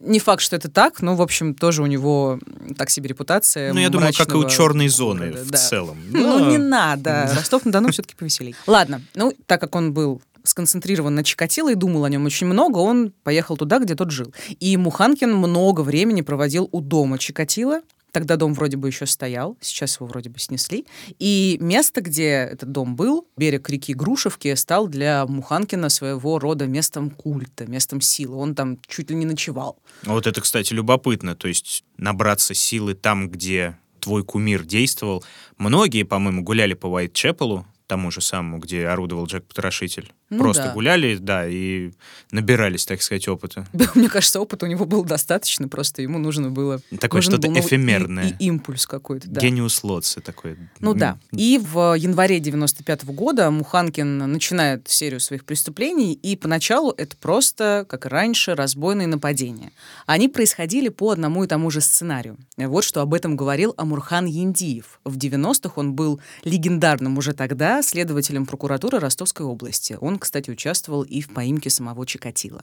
Speaker 1: Не факт, что это так, но, в общем, тоже у него так себе репутация
Speaker 2: Ну, я думаю, как и у черной зоны
Speaker 1: города,
Speaker 2: в
Speaker 1: да.
Speaker 2: целом.
Speaker 1: Ну,
Speaker 2: Да.
Speaker 1: не надо. Ростов-на-Дону все-таки повеселей. Ладно, ну, так как он был сконцентрирован на Чикатило и думал о нем очень много, он поехал туда, где тот жил. И Муханкин много времени проводил у дома Чикатило. Тогда дом вроде бы еще стоял, сейчас его вроде бы снесли. И место, где этот дом был, берег реки Грушевки, стал для Муханкина своего рода местом культа, местом силы. Он там чуть ли не ночевал.
Speaker 2: Вот это, кстати, любопытно. То есть набраться силы там, где твой кумир действовал. Многие, по-моему, гуляли по Уайтчепелу, тому же самому, где орудовал Джек Потрошитель.
Speaker 1: Ну
Speaker 2: Просто
Speaker 1: да.
Speaker 2: гуляли, да, и набирались, так сказать, опыта.
Speaker 1: Мне кажется, опыта у него было достаточно, просто ему нужно было...
Speaker 2: Такое что-то
Speaker 1: ну, и-
Speaker 2: эфемерное.
Speaker 1: И, импульс какой-то, да.
Speaker 2: Гениус Лотса такой.
Speaker 1: Ну да. И в январе 95 года Муханкин начинает серию своих преступлений, и поначалу это просто, как и раньше, разбойные нападения. Они происходили по одному и тому же сценарию. Вот что об этом говорил Амурхан Яндиев. В 90-х он был легендарным уже тогда следователем прокуратуры Ростовской области. Он, кстати, участвовал и в поимке самого Чикатила.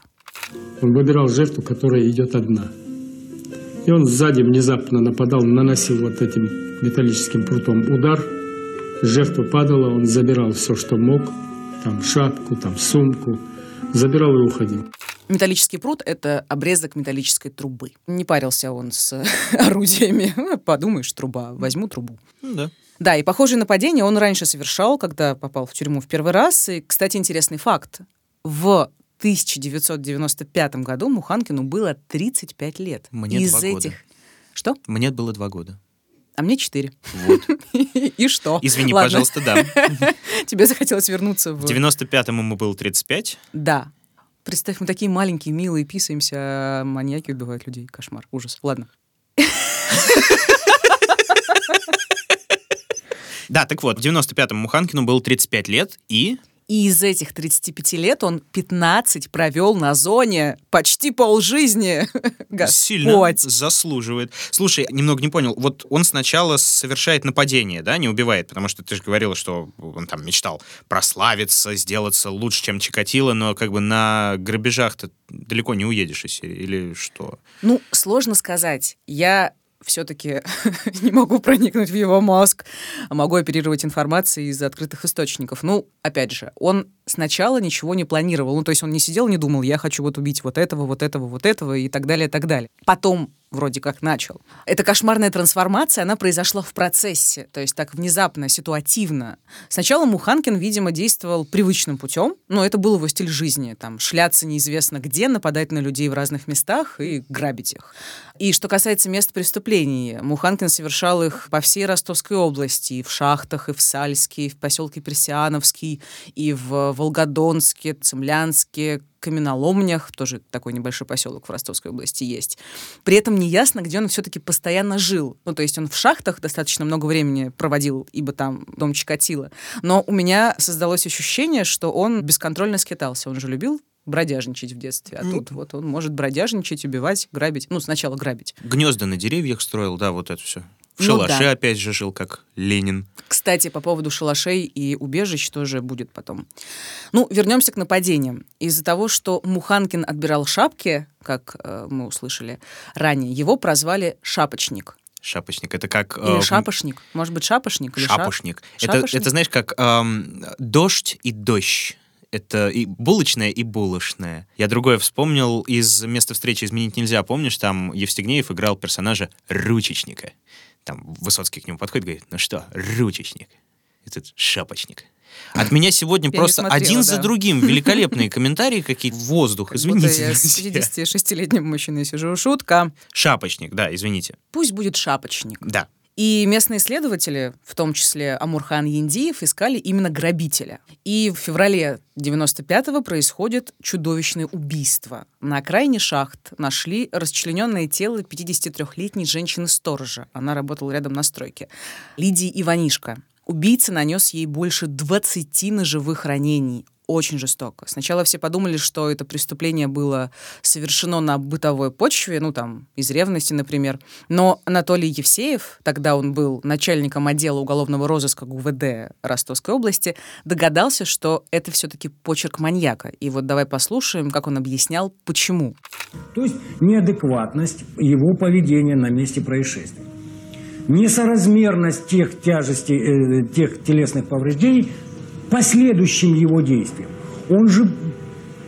Speaker 5: Он выбирал жертву, которая идет одна. И он сзади внезапно нападал, наносил вот этим металлическим прутом удар. Жертва падала, он забирал все, что мог. Там шапку, там сумку. Забирал и уходил.
Speaker 1: Металлический пруд — это обрезок металлической трубы. Не парился он с орудиями. Подумаешь, труба, возьму трубу.
Speaker 2: Ну Да.
Speaker 1: Да, и похожее нападение он раньше совершал, когда попал в тюрьму в первый раз. И, кстати, интересный факт. В 1995 году Муханкину было 35 лет.
Speaker 2: Мне
Speaker 1: Из
Speaker 2: два года.
Speaker 1: этих... Что?
Speaker 2: Мне было два года.
Speaker 1: А мне 4.
Speaker 2: Вот.
Speaker 1: И что?
Speaker 2: Извини,
Speaker 1: Ладно.
Speaker 2: пожалуйста, да.
Speaker 1: Тебе захотелось вернуться в...
Speaker 2: В 95-м ему было 35.
Speaker 1: Да. Представь, мы такие маленькие, милые, писаемся, а маньяки убивают людей. Кошмар, ужас. Ладно.
Speaker 2: Да, так вот, в 95-м Муханкину было 35 лет, и...
Speaker 1: И из этих 35 лет он 15 провел на зоне почти полжизни.
Speaker 2: Сильно
Speaker 1: Господь.
Speaker 2: заслуживает. Слушай, немного не понял. Вот он сначала совершает нападение, да, не убивает, потому что ты же говорила, что он там мечтал прославиться, сделаться лучше, чем Чикатило, но как бы на грабежах-то далеко не уедешь из или что?
Speaker 1: Ну, сложно сказать. Я все-таки не могу проникнуть в его мозг, а могу оперировать информацией из открытых источников. Ну, опять же, он сначала ничего не планировал. Ну, то есть он не сидел, не думал, я хочу вот убить вот этого, вот этого, вот этого и так далее, и так далее. Потом вроде как начал. Эта кошмарная трансформация, она произошла в процессе, то есть так внезапно, ситуативно. Сначала Муханкин, видимо, действовал привычным путем, но это был его стиль жизни, там, шляться неизвестно где, нападать на людей в разных местах и грабить их. И что касается мест преступлений, Муханкин совершал их по всей Ростовской области, и в Шахтах, и в Сальске, и в поселке Пресиановский, и в Волгодонске, Цемлянске, Каменоломнях, тоже такой небольшой поселок в Ростовской области есть. При этом неясно, где он все-таки постоянно жил. Ну, то есть он в шахтах достаточно много времени проводил, ибо там дом Чикатило. Но у меня создалось ощущение, что он бесконтрольно скитался. Он же любил бродяжничать в детстве. А тут вот он может бродяжничать, убивать, грабить. Ну, сначала грабить.
Speaker 2: Гнезда на деревьях строил, да, вот это все. В
Speaker 1: Ну
Speaker 2: шалаше
Speaker 1: да.
Speaker 2: опять же жил, как Ленин.
Speaker 1: Кстати, по поводу шалашей и убежищ тоже будет потом. Ну, вернемся к нападениям. Из-за того, что Муханкин отбирал шапки, как э, мы услышали ранее, его прозвали «шапочник».
Speaker 2: Шапочник. Это как...
Speaker 1: Или
Speaker 2: э,
Speaker 1: шапошник. Может быть, шапошник? Или шап-
Speaker 2: Шапошник. Это,
Speaker 1: Шапошник?
Speaker 2: это знаешь, как эм, дождь и дождь. Это и булочная, и булочная. Я другое вспомнил из места встречи «Изменить нельзя». Помнишь, там Евстигнеев играл персонажа ручечника. Там Высоцкий к нему подходит и говорит, ну что, ручечник. И тут шапочник. От меня сегодня
Speaker 1: не
Speaker 2: просто
Speaker 1: смотрела,
Speaker 2: один за
Speaker 1: да.
Speaker 2: другим великолепные комментарии какие-то. Воздух,
Speaker 1: Как
Speaker 2: извините.
Speaker 1: я с
Speaker 2: друзья.
Speaker 1: 56-летним мужчиной сижу. Шутка.
Speaker 2: Шапочник, да, извините.
Speaker 1: Пусть будет шапочник.
Speaker 2: Да.
Speaker 1: И местные исследователи, в том числе Амурхан Яндиев, искали именно грабителя. И в феврале 95-го происходит чудовищное убийство. На окраине шахт нашли расчлененное тело 53-летней женщины-сторожа. Она работала рядом на стройке. Лидии Иванишко. Убийца нанес ей больше 20 ножевых ранений. Очень жестоко. Сначала все подумали, что это преступление было совершено на бытовой почве, ну там, из ревности, например. Но Анатолий Евсеев, тогда он был начальником отдела уголовного розыска ГУВД Ростовской области, догадался, что это все-таки почерк маньяка. И вот давай послушаем, как он объяснял, почему.
Speaker 6: То есть неадекватность его поведения на месте происшествия. Несоразмерность тех тяжестей, э, тех телесных повреждений последующим его действиям. Он же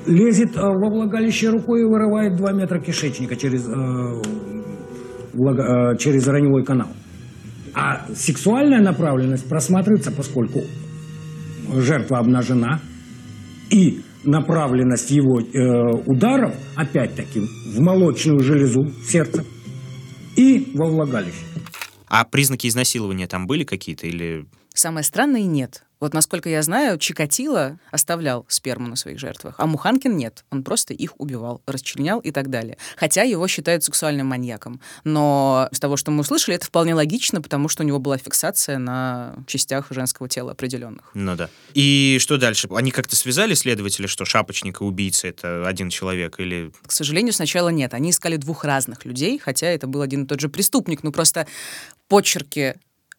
Speaker 6: лезет э, во влагалище рукой и вырывает 2 метра кишечника через, э, влага- э, через раневой канал. А сексуальная направленность просматривается, поскольку жертва обнажена, и направленность его э, ударов, опять-таки, в молочную железу сердца и во влагалище.
Speaker 2: А признаки изнасилования там были какие-то или...
Speaker 1: Самое странное — нет. Вот насколько я знаю, Чикатило оставлял сперму на своих жертвах, а Муханкин нет. Он просто их убивал, расчленял и так далее. Хотя его считают сексуальным маньяком. Но с того, что мы услышали, это вполне логично, потому что у него была фиксация на частях женского тела определенных.
Speaker 2: Ну да. И что дальше? Они как-то связали следователи, что шапочник и убийца — это один человек или...
Speaker 1: К сожалению, сначала нет. Они искали двух разных людей, хотя это был один и тот же преступник. Ну, просто почерки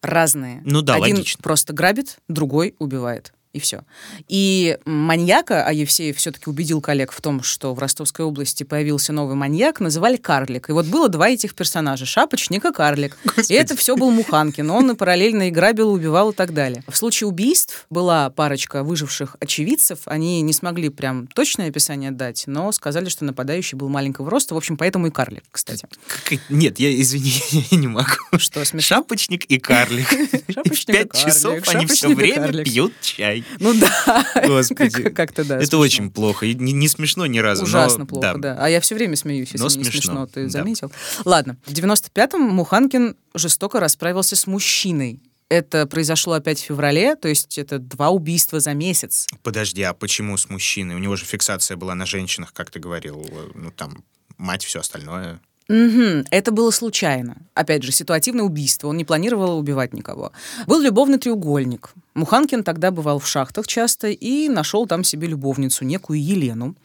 Speaker 1: разные.
Speaker 2: Ну да,
Speaker 1: Один
Speaker 2: логично.
Speaker 1: просто грабит, другой убивает. И все. И маньяка, а Евсеев все-таки убедил коллег в том, что в Ростовской области появился новый маньяк, называли Карлик. И вот было два этих персонажа, Шапочник и Карлик.
Speaker 2: Господи.
Speaker 1: И это все был Муханкин. Он параллельно и грабил, убивал и так далее. В случае убийств была парочка выживших очевидцев. Они не смогли прям точное описание дать, но сказали, что нападающий был маленького роста. В общем, поэтому и Карлик, кстати.
Speaker 2: Как- Нет, я, извини, я не могу.
Speaker 1: Что, смешно?
Speaker 2: Шапочник и карлик. И
Speaker 1: Шапочник и
Speaker 2: пять
Speaker 1: карлик,
Speaker 2: часов они все
Speaker 1: и
Speaker 2: время пьют чай.
Speaker 1: Ну да,
Speaker 2: Господи.
Speaker 1: Как- как-то да.
Speaker 2: Это очень плохо. И не, смешно ни разу. но
Speaker 1: Ужасно плохо, да. А я все время смеюсь, если не
Speaker 2: смешно,
Speaker 1: ты заметил. Ладно, в 95-м Муханкин жестоко расправился с мужчиной. Это произошло опять в феврале, то есть это два убийства за месяц.
Speaker 2: Подожди, а почему с мужчиной? У него же фиксация была на женщинах, как ты говорил. э, Ну, там, мать, все остальное.
Speaker 1: Мгм, Это было случайно. Опять же, ситуативное убийство. Он не планировал убивать никого. Был любовный треугольник. Муханкин тогда бывал в шахтах часто и нашел там себе любовницу, некую Елену.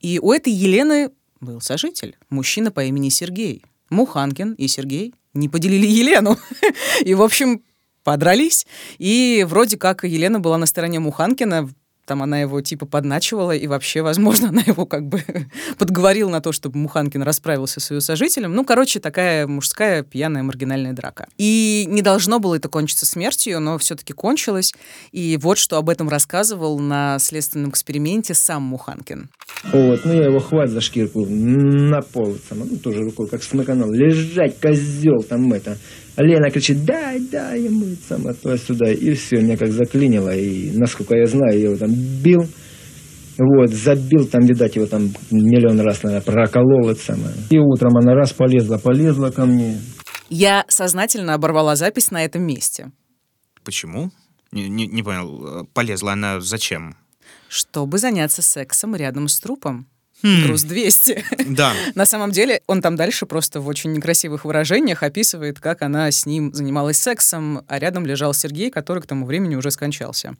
Speaker 1: И у этой Елены был сожитель, мужчина по имени Сергей. Муханкин и Сергей не поделили Елену. И, в общем, подрались. И вроде как Елена была на стороне Муханкина, там она его типа подначивала, и вообще, возможно, она его как бы подговорила на то, чтобы Муханкин расправился с ее сожителем. Ну, короче, такая мужская пьяная маргинальная драка. И не должно было это кончиться смертью, но все-таки кончилось. И вот что об этом рассказывал на следственном эксперименте сам Муханкин.
Speaker 4: Вот, ну я его хват за шкирку на пол, сам, ну тоже рукой, как смыканул. Лежать, козел, там это. Лена кричит, дай, дай ему, сам, туда-сюда. И все, меня как заклинило. И, насколько я знаю, я его там бил. Вот, забил там, видать, его там миллион раз, наверное, проколол это самое. И утром она раз полезла, полезла ко мне.
Speaker 1: Я сознательно оборвала запись на этом месте,
Speaker 2: Почему? Не, не- не понял. Полезла она зачем?
Speaker 1: чтобы заняться сексом рядом с трупом.
Speaker 2: Хм.
Speaker 1: Груз 200.
Speaker 2: Да.
Speaker 1: На самом деле, он там дальше просто в очень некрасивых выражениях описывает, как она с ним занималась сексом, а рядом лежал Сергей, который к тому времени уже скончался.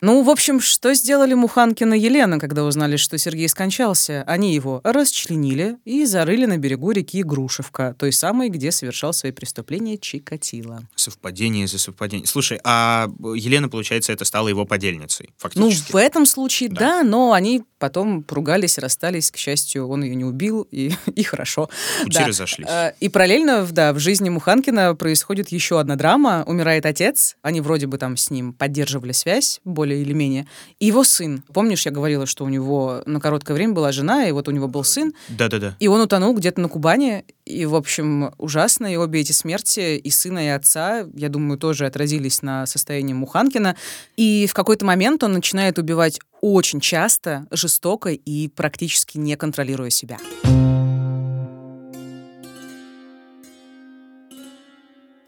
Speaker 1: Ну, в общем, что сделали Муханкин и Елена, когда узнали, что Сергей скончался? Они его расчленили и зарыли на берегу реки Грушевка, той самой, где совершал свои преступления Чикатило.
Speaker 2: Совпадение за совпадение. Слушай, а Елена, получается, это стала его подельницей,
Speaker 1: Ну,
Speaker 2: фактически.
Speaker 1: в этом случае
Speaker 2: Да.
Speaker 1: да. но они потом поругались, расстались. К счастью, он ее не убил, и, и хорошо.
Speaker 2: Пути
Speaker 1: Да.
Speaker 2: разошлись.
Speaker 1: Э, И параллельно, да, в жизни Муханкина происходит еще одна драма. Умирает отец, они вроде бы там с ним поддерживали связь, более или менее. И его сын. Помнишь, я говорила, что у него на короткое время была жена, и вот у него был сын,
Speaker 2: Да-да-да.
Speaker 1: и он утонул где-то на Кубани. И, в общем, ужасно. И обе эти смерти, и сына, и отца, я думаю, тоже отразились на состоянии Муханкина. И в какой-то момент он начинает убивать очень часто, жестоко и практически не контролируя себя.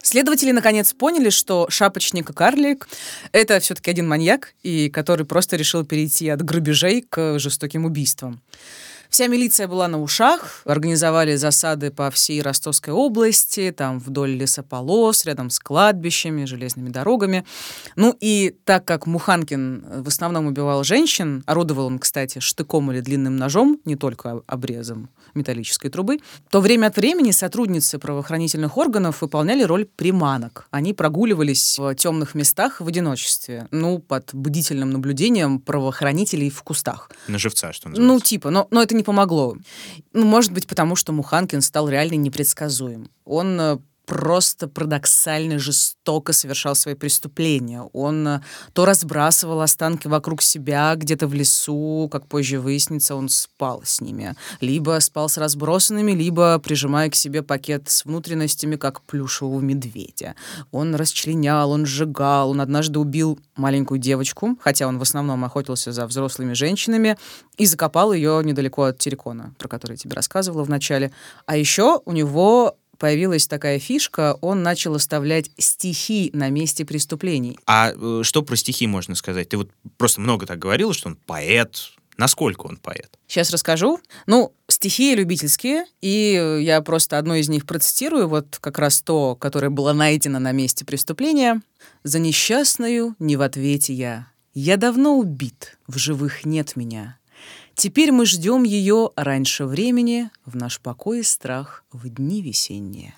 Speaker 1: Следователи наконец поняли, что шапочник и карлик — это все-таки один маньяк, и который просто решил перейти от грабежей к жестоким убийствам. Вся милиция была на ушах, организовали засады по всей Ростовской области, там вдоль лесополос, рядом с кладбищами, железными дорогами. Ну и так как Муханкин в основном убивал женщин, орудовал он, кстати, штыком или длинным ножом, не только обрезом металлической трубы, то время от времени сотрудницы правоохранительных органов выполняли роль приманок. Они прогуливались в темных местах в одиночестве, ну, под бдительным наблюдением правоохранителей в кустах.
Speaker 2: На живца, что
Speaker 1: Ну,
Speaker 2: называется.
Speaker 1: типа, но, но это не помогло. Ну, может быть, потому что Муханкин стал реально непредсказуем. Он э, просто парадоксально жестоко совершал свои преступления. Он э, то разбрасывал останки вокруг себя где-то в лесу, как позже выяснится, он спал с ними. Либо спал с разбросанными, либо прижимая к себе пакет с внутренностями, как плюшевого медведя. Он расчленял, он сжигал, он однажды убил маленькую девочку, хотя он в основном охотился за взрослыми женщинами, и закопал ее недалеко от Терекона, про который я тебе рассказывала в начале. А еще у него появилась такая фишка, он начал оставлять стихи на месте преступлений.
Speaker 2: А э, что про стихи можно сказать? Ты вот просто много так говорила, что он поэт. Насколько он поэт?
Speaker 1: Сейчас расскажу. Ну, стихи любительские, и э, я просто одну из них процитирую, вот как раз то, которое было найдено на месте преступления. «За несчастную не в ответе я. Я давно убит, в живых нет меня. Теперь мы ждем ее раньше времени, в наш покой и страх в дни весенние».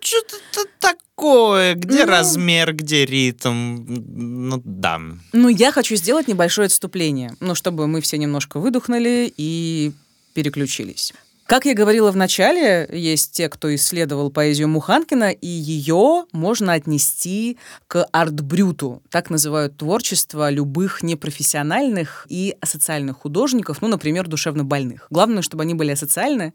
Speaker 2: что-то такое. Где ну, размер, где ритм. Ну, да.
Speaker 1: Ну, я хочу сделать небольшое отступление. Ну, чтобы мы все немножко выдохнули и переключились. Как я говорила в начале, есть те, кто исследовал поэзию Муханкина, и ее можно отнести к арт-брюту. Так называют творчество любых непрофессиональных и асоциальных художников, ну, например, душевно больных. Главное, чтобы они были асоциальны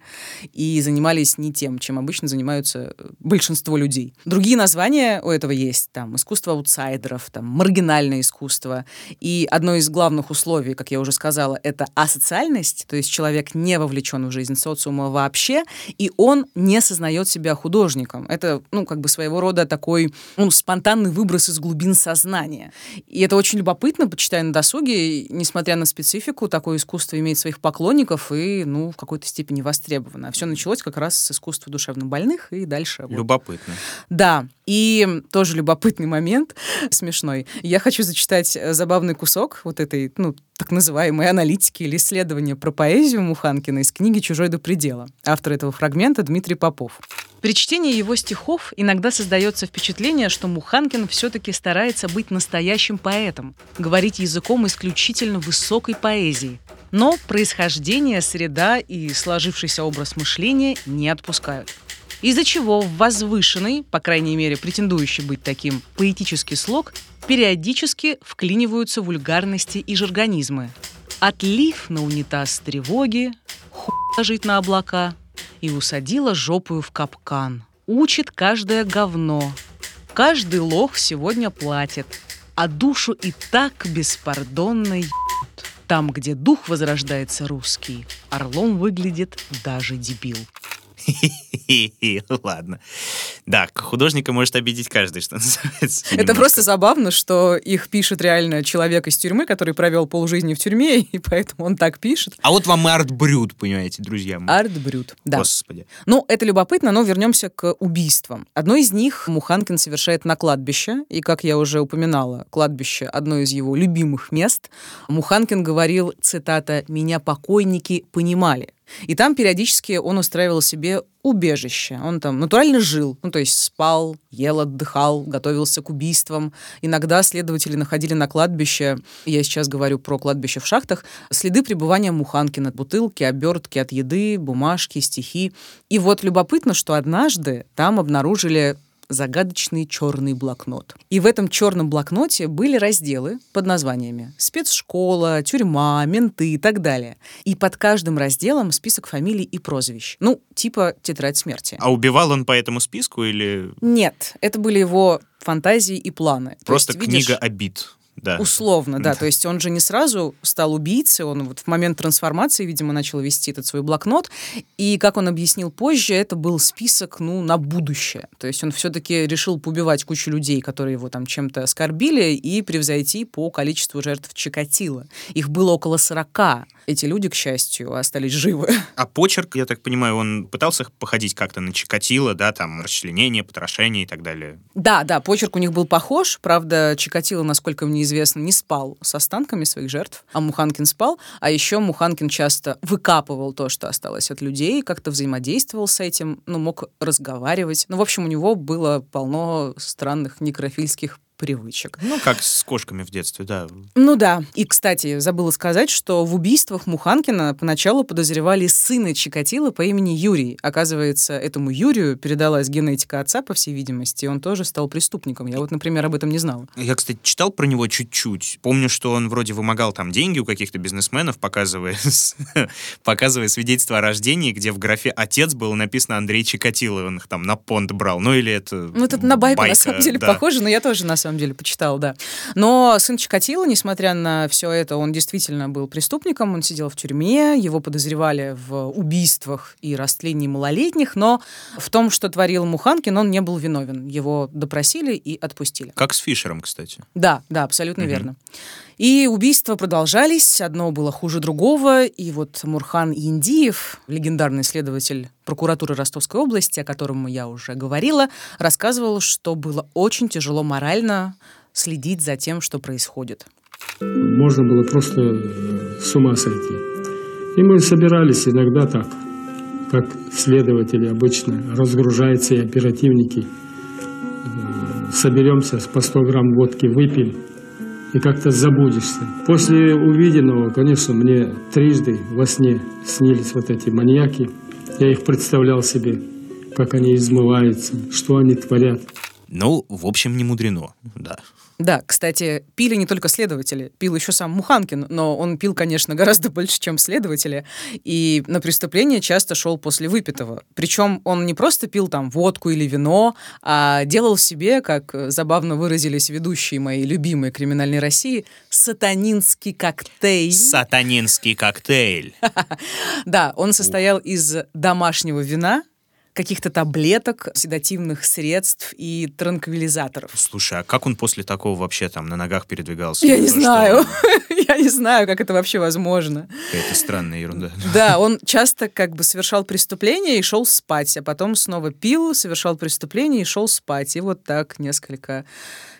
Speaker 1: и занимались не тем, чем обычно занимаются большинство людей. Другие названия у этого есть. Там искусство аутсайдеров, там маргинальное искусство. И одно из главных условий, как я уже сказала, это асоциальность, то есть человек не вовлечен в жизнь социума, социума вообще, и он не сознает себя художником. Это, ну, как бы своего рода такой, ну, спонтанный выброс из глубин сознания. И это очень любопытно, почитая на досуге, несмотря на специфику, такое искусство имеет своих поклонников и, ну, в какой-то степени востребовано. А все началось как раз с искусства душевнобольных и дальше.
Speaker 2: Любопытно.
Speaker 1: Вот. Да. И тоже любопытный момент, смешной. Я хочу зачитать забавный кусок вот этой, ну, так называемой аналитики или исследования про поэзию Муханкина из книги «Чужой до предела». Автор этого фрагмента Дмитрий Попов. При чтении его стихов иногда создается впечатление, что Муханкин все-таки старается быть настоящим поэтом, говорить языком исключительно высокой поэзии. Но происхождение, среда и сложившийся образ мышления не отпускают из-за чего возвышенный, по крайней мере, претендующий быть таким, поэтический слог периодически вклиниваются вульгарности и жаргонизмы. Отлив на унитаз тревоги, хуй ложить на облака и усадила жопую в капкан. Учит каждое говно. Каждый лох сегодня платит, а душу и так беспардонно ебут. Там, где дух возрождается русский, орлом выглядит даже дебил.
Speaker 2: Ладно. Да, художника может обидеть каждый, что называется.
Speaker 1: Это просто забавно, что их пишет реально человек из тюрьмы, который провел полжизни в тюрьме, и поэтому он так пишет.
Speaker 2: А вот вам арт-брют, понимаете, друзья мои.
Speaker 1: Арт-брют, да.
Speaker 2: Господи.
Speaker 1: Ну, это любопытно, но вернемся к убийствам. Одно из них Муханкин совершает на кладбище, и, как я уже упоминала, кладбище — одно из его любимых мест. Муханкин говорил, цитата, «меня покойники понимали». И там периодически он устраивал себе убежище. Он там натурально жил, ну, то есть спал, ел, отдыхал, готовился к убийствам. Иногда следователи находили на кладбище, я сейчас говорю про кладбище в шахтах, следы пребывания Муханкина, бутылки, обертки от еды, бумажки, стихи. И вот любопытно, что однажды там обнаружили загадочный черный блокнот. И в этом черном блокноте были разделы под названиями «Спецшкола», «Тюрьма», «Менты» и так далее. И под каждым разделом список фамилий и прозвищ. Ну, типа «Тетрадь смерти».
Speaker 2: А убивал он по этому списку или...
Speaker 1: Нет, это были его фантазии и планы.
Speaker 2: Просто есть, книга видишь, обид. Да.
Speaker 1: Условно, да. То есть он же не сразу стал убийцей, он вот в момент трансформации, видимо, начал вести этот свой блокнот. И, как он объяснил позже, это был список, ну, на будущее. То есть он все-таки решил поубивать кучу людей, которые его там чем-то оскорбили, и превзойти по количеству жертв Чикатило. Их было около 40. Эти люди, к счастью, остались живы.
Speaker 2: А почерк, я так понимаю, он пытался походить как-то на Чикатило, да, там, расчленение, потрошение и так далее?
Speaker 1: Да, да, почерк у них был похож. Правда, Чикатило, насколько мне известно, не спал с останками своих жертв, а Муханкин спал. А еще Муханкин часто выкапывал то, что осталось от людей, как-то взаимодействовал с этим, ну, мог разговаривать. Ну, в общем, у него было полно странных некрофильских привычек.
Speaker 2: Ну, как с кошками в детстве, да.
Speaker 1: Ну да. И, кстати, забыла сказать, что в убийствах Муханкина поначалу подозревали сына Чикатила по имени Юрий. Оказывается, этому Юрию передалась генетика отца, по всей видимости, и он тоже стал преступником. Я вот, например, об этом не знала.
Speaker 2: Я, кстати, читал про него чуть-чуть. Помню, что он вроде вымогал там деньги у каких-то бизнесменов, показывая, показывая свидетельство о рождении, где в графе «отец» было написано Андрей Чикатило, он их там на понт брал. Ну или это...
Speaker 1: Ну это на байку, байка, на самом деле, похоже, но я тоже, на самом самом деле, почитал, да. Но сын Чикатило, несмотря на все это, он действительно был преступником, он сидел в тюрьме, его подозревали в убийствах и растлении малолетних, но в том, что творил Муханкин, он не был виновен. Его допросили и отпустили.
Speaker 2: Как с Фишером, кстати.
Speaker 1: Да, да, абсолютно угу. верно. И убийства продолжались, одно было хуже другого, и вот Мурхан Индиев, легендарный следователь прокуратуры Ростовской области, о котором я уже говорила, рассказывал, что было очень тяжело морально следить за тем, что происходит.
Speaker 5: Можно было просто с ума сойти. И мы собирались иногда так, как следователи обычно, разгружаются и оперативники. Э, Соберемся, по 100 грамм водки выпьем, и как-то забудешься. После увиденного, конечно, мне трижды во сне снились вот эти маньяки. Я их представлял себе, как они измываются, что они творят.
Speaker 2: Ну, в общем, не мудрено, да.
Speaker 1: Да, кстати, пили не только следователи, пил еще сам Муханкин, но он пил, конечно, гораздо больше, чем следователи, и на преступление часто шел после выпитого. Причем он не просто пил там водку или вино, а делал себе, как забавно выразились ведущие моей любимой криминальной России, сатанинский коктейль.
Speaker 2: Сатанинский коктейль.
Speaker 1: Да, он состоял из домашнего вина, каких-то таблеток, седативных средств и транквилизаторов.
Speaker 2: Слушай, а как он после такого вообще там на ногах передвигался?
Speaker 1: Я не
Speaker 2: что?
Speaker 1: знаю. Я не знаю, как это вообще возможно.
Speaker 2: Какая-то странная ерунда.
Speaker 1: Да, он часто как бы совершал преступление и шел спать, а потом снова пил, совершал преступление и шел спать. И вот так несколько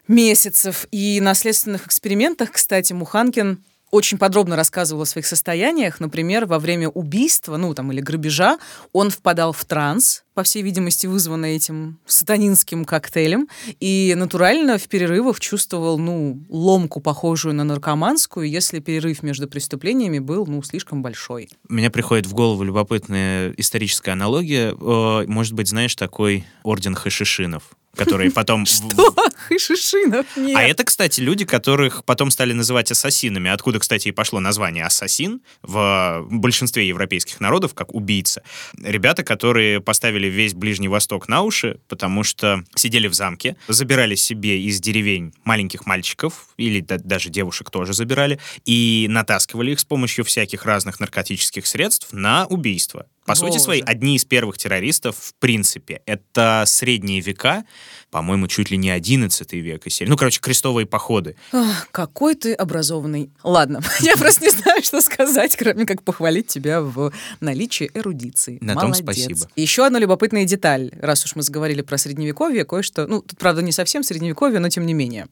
Speaker 1: месяцев. И на следственных экспериментах, кстати, Муханкин очень подробно рассказывал о своих состояниях. Например, во время убийства, ну там, или грабежа, он впадал в транс, по всей видимости, вызванный этим сатанинским коктейлем, и натурально в перерывах чувствовал, ну, ломку, похожую на наркоманскую, если перерыв между преступлениями был, ну, слишком большой.
Speaker 2: У меня приходит в голову любопытная историческая аналогия. Э, Может быть, знаешь, такой орден хашишинов, который потом...
Speaker 1: Что? Хышишинов нет.
Speaker 2: А это, кстати, люди, которых потом стали называть ассасинами. Откуда, кстати, и пошло название ассасин в большинстве европейских народов, как убийца. Ребята, которые поставили весь Ближний Восток на уши, потому что сидели в замке, забирали себе из деревень маленьких мальчиков, или да- даже девушек тоже забирали, и натаскивали их с помощью всяких разных наркотических средств на убийство. По сути
Speaker 1: Боже.
Speaker 2: своей, одни из первых террористов, в принципе, это средние века, по-моему, чуть ли не 11 век и. Ну, короче, крестовые походы.
Speaker 1: Ах, какой ты образованный. Ладно, я просто не знаю, что сказать, кроме как похвалить тебя в наличии эрудиции.
Speaker 2: На том спасибо.
Speaker 1: Еще одна любопытная деталь, раз уж мы заговорили про средневековье, кое-что, ну, тут, правда, не совсем средневековье, но тем не менее.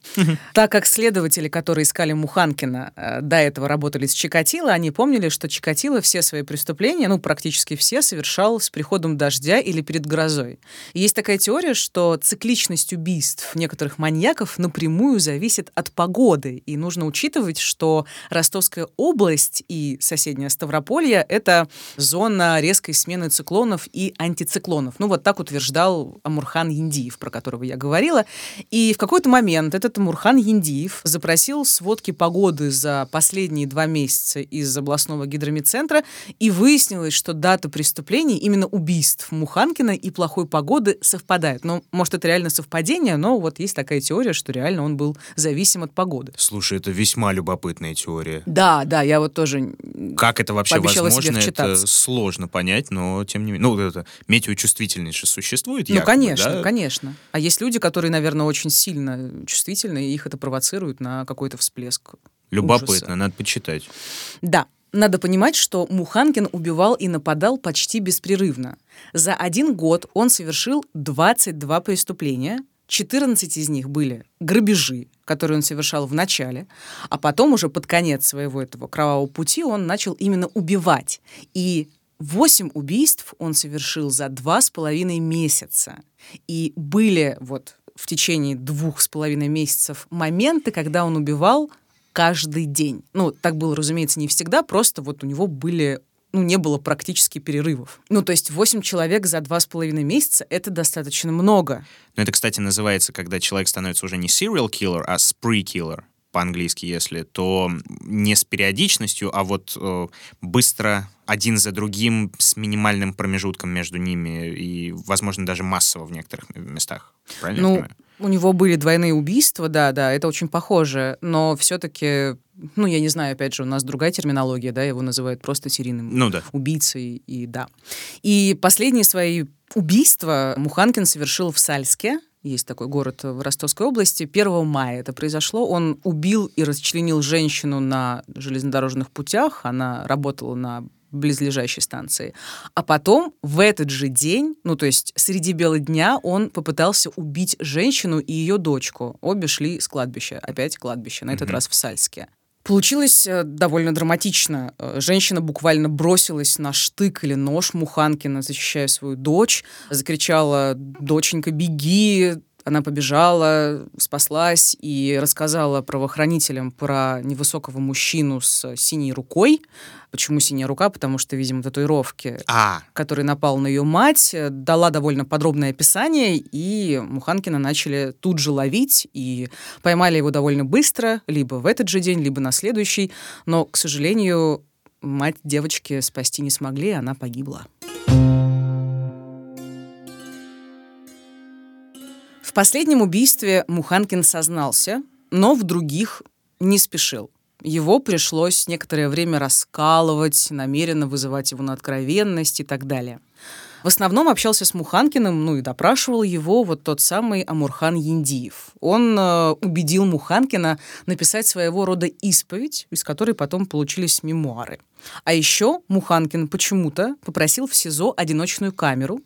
Speaker 1: Так как следователи, которые искали Муханкина, э, до этого работали с Чикатило, они помнили, что Чикатило все свои преступления, ну, практически все, совершал с приходом дождя или перед грозой. И есть такая теория, что цикличность убийств некоторых маньяков напрямую зависит от погоды. И нужно учитывать, что Ростовская область и соседняя Ставрополье — это зона резкой смены циклонов и антициклонов. Ну, вот так утверждал Амурхан Яндиев, про которого я говорила. И в какой-то момент этот Амурхан Яндиев запросил сводки погоды за последние два месяца из областного гидромедцентра, и выяснилось, что дата преступлений, именно убийств Муханкина и плохой погоды совпадают. Ну, может, это реально совпадение, но вот есть такая теория, что реально он был зависим от погоды.
Speaker 2: Слушай, это весьма любопытная теория.
Speaker 1: Да, да, я вот тоже...
Speaker 2: Как это вообще возможно, это сложно понять, но тем не менее. Ну, вот это метеочувствительность же существует,
Speaker 1: Ну,
Speaker 2: якобы,
Speaker 1: конечно,
Speaker 2: да?
Speaker 1: конечно. А есть люди, которые, наверное, очень сильно чувствительны, и их это провоцирует на какой-то всплеск
Speaker 2: Любопытно,
Speaker 1: ужаса.
Speaker 2: надо почитать.
Speaker 1: Да, надо понимать, что Муханкин убивал и нападал почти беспрерывно. За один год он совершил 22 преступления, 14 из них были грабежи, которые он совершал в начале, а потом уже под конец своего этого кровавого пути он начал именно убивать. И 8 убийств он совершил за два с половиной месяца. И были вот в течение двух с половиной месяцев моменты, когда он убивал каждый день. Ну, так было, разумеется, не всегда, просто вот у него были ну, не было практически перерывов. Ну, то есть 8 человек за два с половиной месяца — это достаточно много.
Speaker 2: Но это, кстати, называется, когда человек становится уже не serial killer, а spree killer по-английски, если, то не с периодичностью, а вот э, быстро один за другим с минимальным промежутком между ними и, возможно, даже массово в некоторых местах. Правильно я
Speaker 1: Ну,
Speaker 2: понимаю?
Speaker 1: У него были двойные убийства, да, да, это очень похоже, но все-таки, ну, я не знаю, опять же, у нас другая терминология, да, его называют просто серийным
Speaker 2: Ну да.
Speaker 1: убийцей, и да. И последние свои убийства Муханкин совершил в Сальске, есть такой город в Ростовской области. 1 мая это произошло. Он убил и расчленил женщину на железнодорожных путях. Она работала на близлежащей станции. А потом в этот же день, ну то есть среди бела дня, он попытался убить женщину и ее дочку. Обе шли с кладбища. Опять кладбище, на этот
Speaker 2: Мгм.
Speaker 1: раз в Сальске. Получилось э, довольно драматично. Э, женщина буквально бросилась на штык или нож Муханкина, защищая свою дочь. Закричала «Доченька, беги!» Она побежала, спаслась и рассказала правоохранителям про невысокого мужчину с синей рукой. Почему синяя рука? Потому что, видимо, татуировки,
Speaker 2: А,
Speaker 1: который напал на ее мать, дала довольно подробное описание, и Муханкина начали тут же ловить, и поймали его довольно быстро, либо в этот же день, либо на следующий. Но, к сожалению, мать девочки спасти не смогли, она погибла. В последнем убийстве Муханкин сознался, но в других не спешил. Его пришлось некоторое время раскалывать, намеренно вызывать его на откровенность и так далее. В основном общался с Муханкиным, ну и допрашивал его вот тот самый Амурхан Яндиев. Он э, убедил Муханкина написать своего рода исповедь, из которой потом получились мемуары. А еще Муханкин почему-то попросил в СИЗО одиночную камеру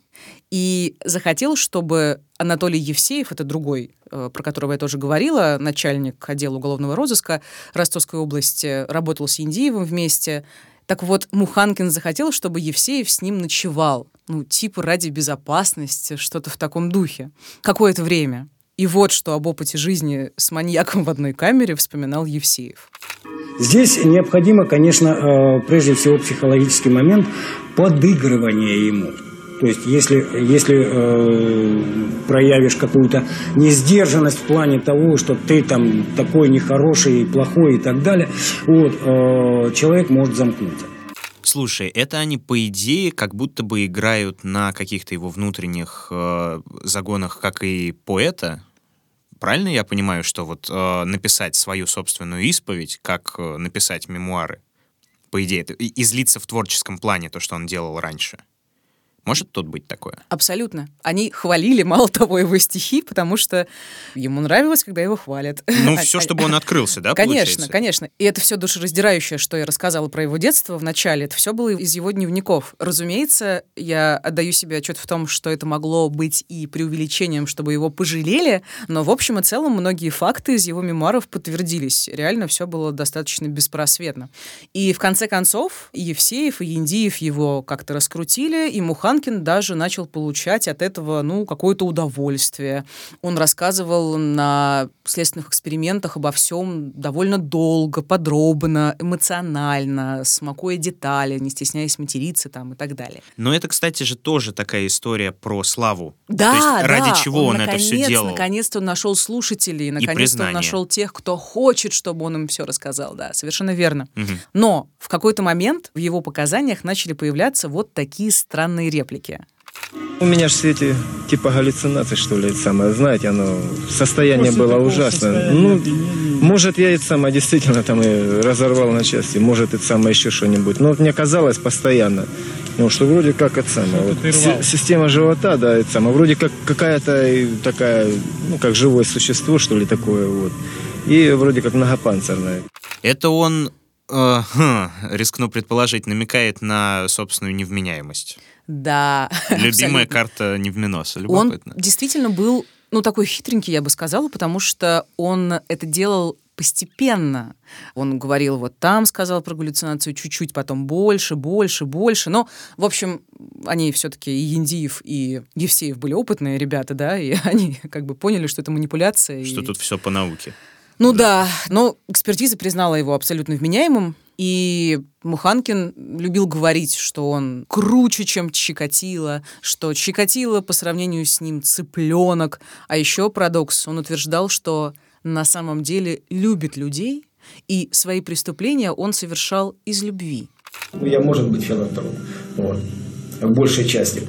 Speaker 1: и захотел, чтобы Анатолий Евсеев, это другой, э, про которого я тоже говорила, начальник отдела уголовного розыска Ростовской области, работал с Яндиевым вместе, так вот, Муханкин захотел, чтобы Евсеев с ним ночевал. Ну, типа ради безопасности, что-то в таком духе. Какое-то время. И вот что об опыте жизни с маньяком в одной камере вспоминал Евсеев.
Speaker 6: Здесь необходимо, конечно, э, прежде всего психологический момент подыгрывания ему. То есть, если, если э, проявишь какую-то несдержанность в плане того, что ты там такой нехороший, плохой и так далее, вот, э, человек может замкнуться.
Speaker 2: Слушай, это они, по идее, как будто бы играют на каких-то его внутренних э, загонах, как и поэта. Правильно я понимаю, что вот э, написать свою собственную исповедь, как э, написать мемуары, по идее, это излиться в творческом плане, то, что он делал раньше. Может тут быть такое?
Speaker 1: Абсолютно. Они хвалили, мало того, его стихи, потому что ему нравилось, когда его хвалят.
Speaker 2: Ну, все, чтобы он открылся, да,
Speaker 1: Конечно,
Speaker 2: получается?
Speaker 1: конечно. И это все душераздирающее, что я рассказала про его детство в начале, это все было из его дневников. Разумеется, я отдаю себе отчет в том, что это могло быть и преувеличением, чтобы его пожалели, но в общем и целом многие факты из его мемуаров подтвердились. Реально все было достаточно беспросветно. И в конце концов и Евсеев, и Яндиев его как-то раскрутили, и Муханкин даже начал получать от этого, ну, какое-то удовольствие. Он рассказывал на следственных экспериментах обо всем довольно долго, подробно, эмоционально, смакуя детали, не стесняясь материться там и так далее.
Speaker 2: Но это, кстати же, тоже такая история про славу.
Speaker 1: Да,
Speaker 2: То есть
Speaker 1: да,
Speaker 2: ради чего он, это все
Speaker 1: наконец,
Speaker 2: делал.
Speaker 1: Наконец-то он нашел слушателей, наконец-то он нашел тех, кто хочет, чтобы он им все рассказал. Да, совершенно верно.
Speaker 2: Мгм.
Speaker 1: Но в какой-то момент в его показаниях начали появляться вот такие странные реплики.
Speaker 4: У меня же все эти типа галлюцинации, что ли, это самое, знаете, оно, состояние
Speaker 5: После
Speaker 4: было ужасное.
Speaker 5: состояния
Speaker 4: Ну, может, я это самое действительно там и разорвал на части, может, это самое еще что-нибудь. Но вот мне казалось постоянно, ну, что вроде как это самое, вот, система живота, да, это самое, вроде как какая-то такая, ну, как живое существо, что ли, такое вот. И вроде как многопанцирное.
Speaker 2: Это он, э, хм, рискну предположить, намекает на собственную невменяемость.
Speaker 1: Да.
Speaker 2: Любимая карта не в минос.
Speaker 1: Он
Speaker 2: Любопытно.
Speaker 1: действительно был, ну, такой хитренький, я бы сказала, потому что он это делал постепенно. Он говорил, вот там сказал про галлюцинацию чуть-чуть, потом больше, больше, больше. Но, в общем, они все-таки и Яндиев, и Евсеев были опытные ребята, да, и они как бы поняли, что это манипуляция.
Speaker 2: Что
Speaker 1: и-
Speaker 2: тут все по науке.
Speaker 1: Ну да, но экспертиза признала его абсолютно вменяемым, и Муханкин любил говорить, что он круче, чем Чикатило, что Чикатило по сравнению с ним цыпленок. А еще парадокс, он утверждал, что на самом деле любит людей, и свои преступления он совершал из любви.
Speaker 4: Ну, Я, может быть, филантроп. Вот. В большей части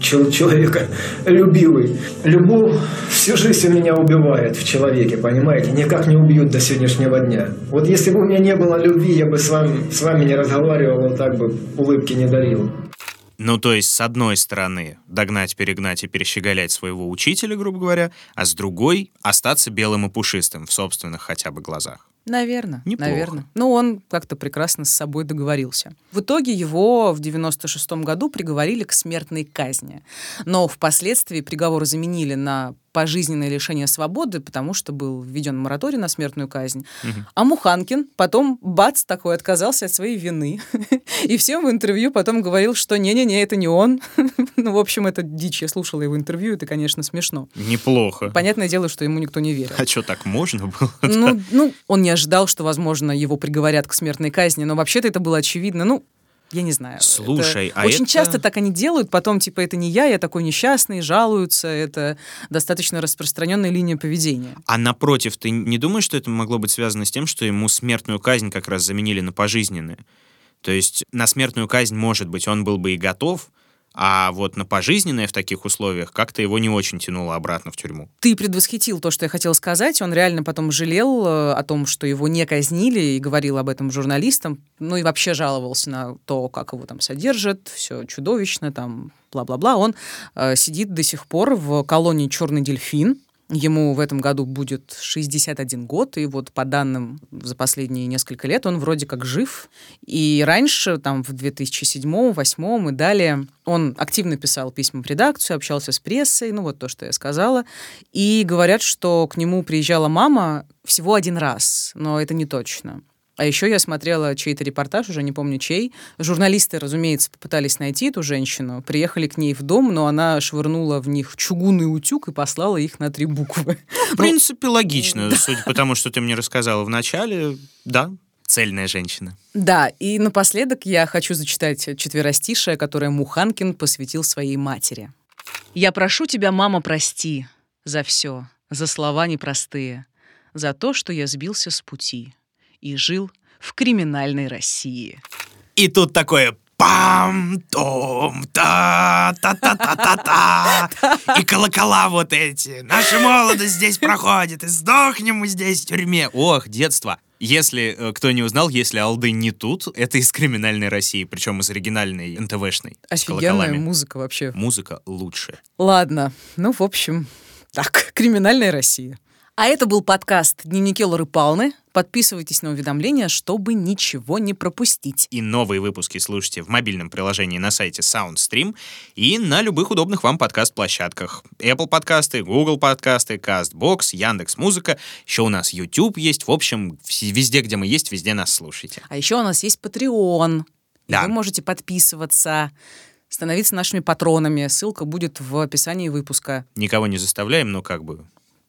Speaker 4: человека любивый. Любовь всю жизнь у меня убивает в человеке, понимаете? Никак не убьют до сегодняшнего дня. Вот если бы у меня не было любви, я бы с вами, с вами не разговаривал, вот так бы улыбки не дарил.
Speaker 2: Ну, то есть, с одной стороны, догнать, перегнать и перещеголять своего учителя, грубо говоря, а с другой — остаться белым и пушистым в собственных хотя бы глазах.
Speaker 1: Наверное,
Speaker 2: Неплохо.
Speaker 1: наверное. Но он как-то прекрасно с собой договорился. В итоге его в 96 году приговорили к смертной казни. Но впоследствии приговор заменили на пожизненное лишение свободы, потому что был введен мораторий на смертную казнь. А Муханкин потом, бац, такой отказался от своей вины. И всем в интервью потом говорил, что не-не-не, это не он. Ну, в общем, это дичь. Я слушала его интервью, это, конечно, смешно.
Speaker 2: Неплохо.
Speaker 1: Понятное дело, что ему никто не верил.
Speaker 2: А что, так можно было?
Speaker 1: Ну, ну, он не ожидал, что, возможно, его приговорят к смертной казни, но вообще-то это было очевидно. Ну, я не знаю.
Speaker 2: Слушай,
Speaker 1: это
Speaker 2: а
Speaker 1: Очень
Speaker 2: это-
Speaker 1: часто так они делают, потом, типа, это не я, я такой несчастный, жалуются, это достаточно распространенная линия поведения.
Speaker 2: А напротив, ты не думаешь, что это могло быть связано с тем, что ему смертную казнь как раз заменили на пожизненную? То есть на смертную казнь, может быть, он был бы и готов, а вот на пожизненное в таких условиях как-то его не очень тянуло обратно в тюрьму.
Speaker 1: Ты предвосхитил то, что я хотела сказать. Он реально потом жалел э, о том, что его не казнили, и говорил об этом журналистам. Ну и вообще жаловался на то, как его там содержат. Все чудовищно, там, бла-бла-бла. Он э, сидит до сих пор в колонии «Черный дельфин». Ему в этом году будет 61 год, и вот по данным за последние несколько лет он вроде как жив. И раньше, там в 2007-2008 и далее, он активно писал письма в редакцию, общался с прессой, ну вот то, что я сказала. И говорят, что к нему приезжала мама всего один раз, но это не точно. А еще я смотрела чей-то репортаж, уже не помню чей. Журналисты, разумеется, попытались найти эту женщину, приехали к ней в дом, но она швырнула в них чугунный утюг и послала их на три буквы.
Speaker 2: В принципе, логично, судя по тому, что ты мне рассказала в начале. Да, цельная женщина.
Speaker 1: Да, и напоследок я хочу зачитать четверостишее, которое Муханкин посвятил своей матери. «Я прошу тебя, мама, прости за все, за слова непростые, за то, что я сбился с пути и жил в криминальной России».
Speaker 2: И тут такое пам том та та та та та та и колокола вот эти. Наша молодость здесь проходит, и сдохнем мы здесь в тюрьме. Ох, детство. Если э, кто не узнал, если Алды не тут, это из криминальной России, причем из оригинальной НТВшной.
Speaker 1: Офигенная музыка вообще.
Speaker 2: Музыка лучше.
Speaker 1: Ладно, ну, в общем, так, криминальная Россия. А это был подкаст «Дневники Лоры Палны». Подписывайтесь на уведомления, чтобы ничего не пропустить.
Speaker 2: И новые выпуски слушайте в мобильном приложении на сайте SoundStream и на любых удобных вам подкаст-площадках. Apple подкасты, Google подкасты, CastBox, Яндекс Музыка. Еще у нас YouTube есть. В общем, везде, где мы есть, везде нас слушайте.
Speaker 1: А еще у нас есть Patreon. И
Speaker 2: Да.
Speaker 1: вы можете подписываться, становиться нашими патронами. Ссылка будет в описании выпуска.
Speaker 2: Никого не заставляем, но как бы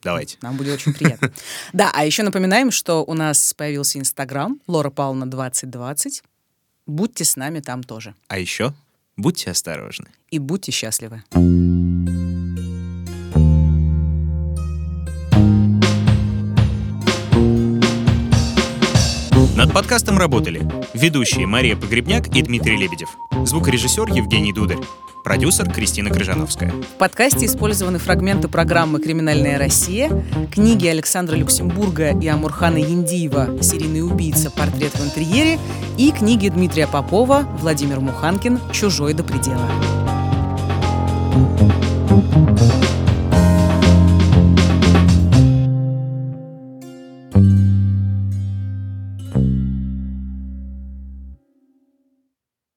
Speaker 2: давайте.
Speaker 1: Нам будет очень приятно. Да, а еще напоминаем, что у нас появился Инстаграм Лора Павловна 2020. Будьте с нами там тоже.
Speaker 2: А еще будьте осторожны.
Speaker 1: И будьте счастливы.
Speaker 2: Подкастом работали ведущие Мария Погребняк и Дмитрий Лебедев, звукорежиссер Евгений Дударь, продюсер Кристина Крыжановская.
Speaker 1: В подкасте использованы фрагменты программы «Криминальная Россия», книги Александра Люксембурга и Амурхана Яндиева «Серийный убийца. Портрет в интерьере» и книги Дмитрия Попова «Владимир Муханкин. Чужой до предела».